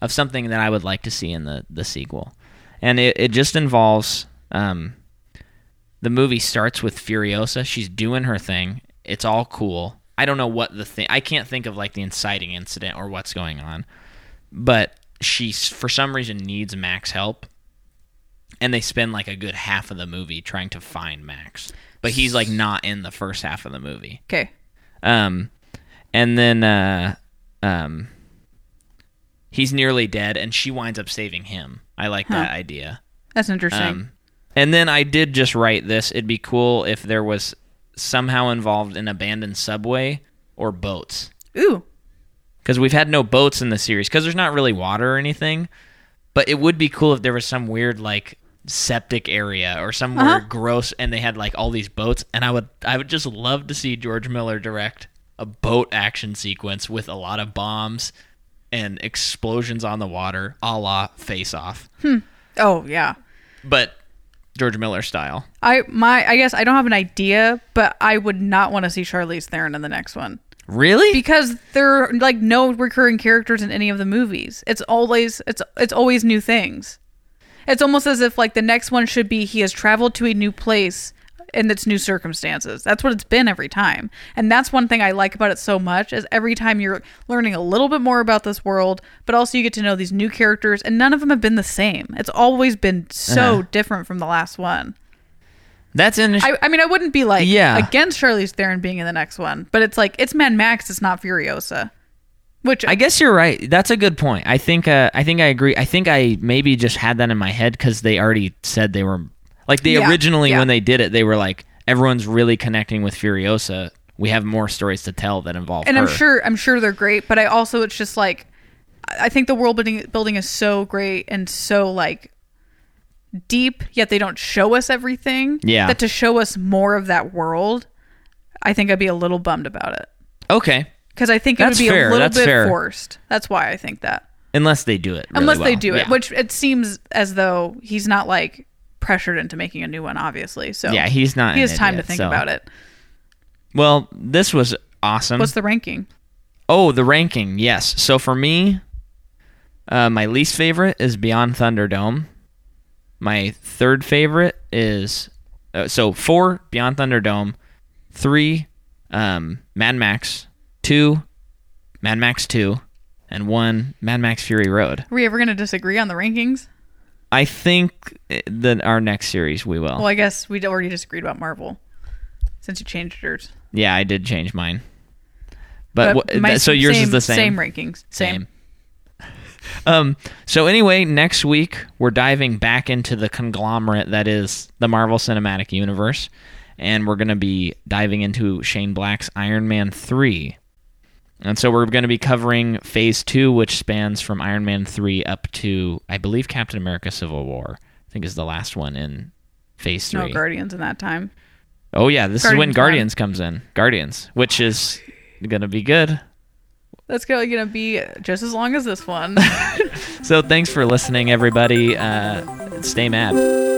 of something that I would like to see in the, the sequel. And it, it just involves um, the movie starts with Furiosa. She's doing her thing. It's all cool. I don't know what the thing, I can't think of like the inciting incident or what's going on. But she, for some reason, needs Max help. And they spend like a good half of the movie trying to find Max. But he's like not in the first half of the movie. Okay. Um, and then uh, um, he's nearly dead, and she winds up saving him. I like that idea. That's interesting. Um, and then I did just write this. It'd be cool if there was somehow involved an abandoned subway or boats, Ooh. because we've had no boats in the series because there's not really water or anything. But it would be cool if there was some weird like septic area or somewhere Uh-huh. gross and they had like all these boats and I would I would just love to see George Miller direct a boat action sequence with a lot of bombs and explosions on the water, a la face off. Hmm. Oh, yeah. But George Miller style. I my I guess I don't have an idea, but I would not want to see Charlize Theron in the next one Really? because there are like no recurring characters in any of the movies. It's always it's it's always new things. It's almost as if like the next one should be he has traveled to a new place and it's new circumstances. That's what it's been every time. And that's one thing I like about it so much is every time you're learning a little bit more about this world, but also you get to know these new characters and none of them have been the same. It's always been so Uh-huh. different from the last one. That's interesting. I, I mean, I wouldn't be like Yeah. against Charlize Theron being in the next one, but it's like it's Mad Max, it's not Furiosa. Which I guess you're right. That's a good point. I think. Uh, I think I agree. I think I maybe just had that in my head because they already said they were like they Yeah, originally yeah. when they did it, they were like everyone's really connecting with Furiosa. We have more stories to tell that involve and her. I'm sure I'm sure they're great, but I also it's just like I think the world building building is so great and so like deep, yet they don't show us everything. Yeah. That to show us more of that world, I think I'd be a little bummed about it Okay, because I think it That's would be fair, a little that's bit fair. forced. That's why I think that. unless they do it. really Unless they well. do it, which it seems as though he's not like pressured into making a new one, obviously. So yeah, he's not. he has time to think so- about it. Well, this was awesome. What's the ranking? Oh, the ranking. Yes. So for me, uh, my least favorite is Beyond Thunderdome. My third favorite is uh, so four Beyond Thunderdome, three um, Mad Max, two Mad Max Two, and one Mad Max Fury Road. Are we ever going to disagree on the rankings? I think that our next series we will. Well, I guess we already disagreed about Marvel. since you changed yours. Yeah, I did change mine. But, But wh- my th- so yours same, is the same. Same rankings. Same. Um. So anyway, next week we're diving back into the conglomerate that is the Marvel Cinematic Universe, and we're going to be diving into Shane Black's Iron Man three. And so we're going to be covering Phase two, which spans from Iron Man three up to I believe Captain America: Civil War. I think is the last one in Phase three. No. Guardians in that time. oh yeah, this is when Guardians Guardians comes in. Guardians, which is going to be good. That's going to be just as long as this one. So thanks for listening, everybody. Uh, stay mad.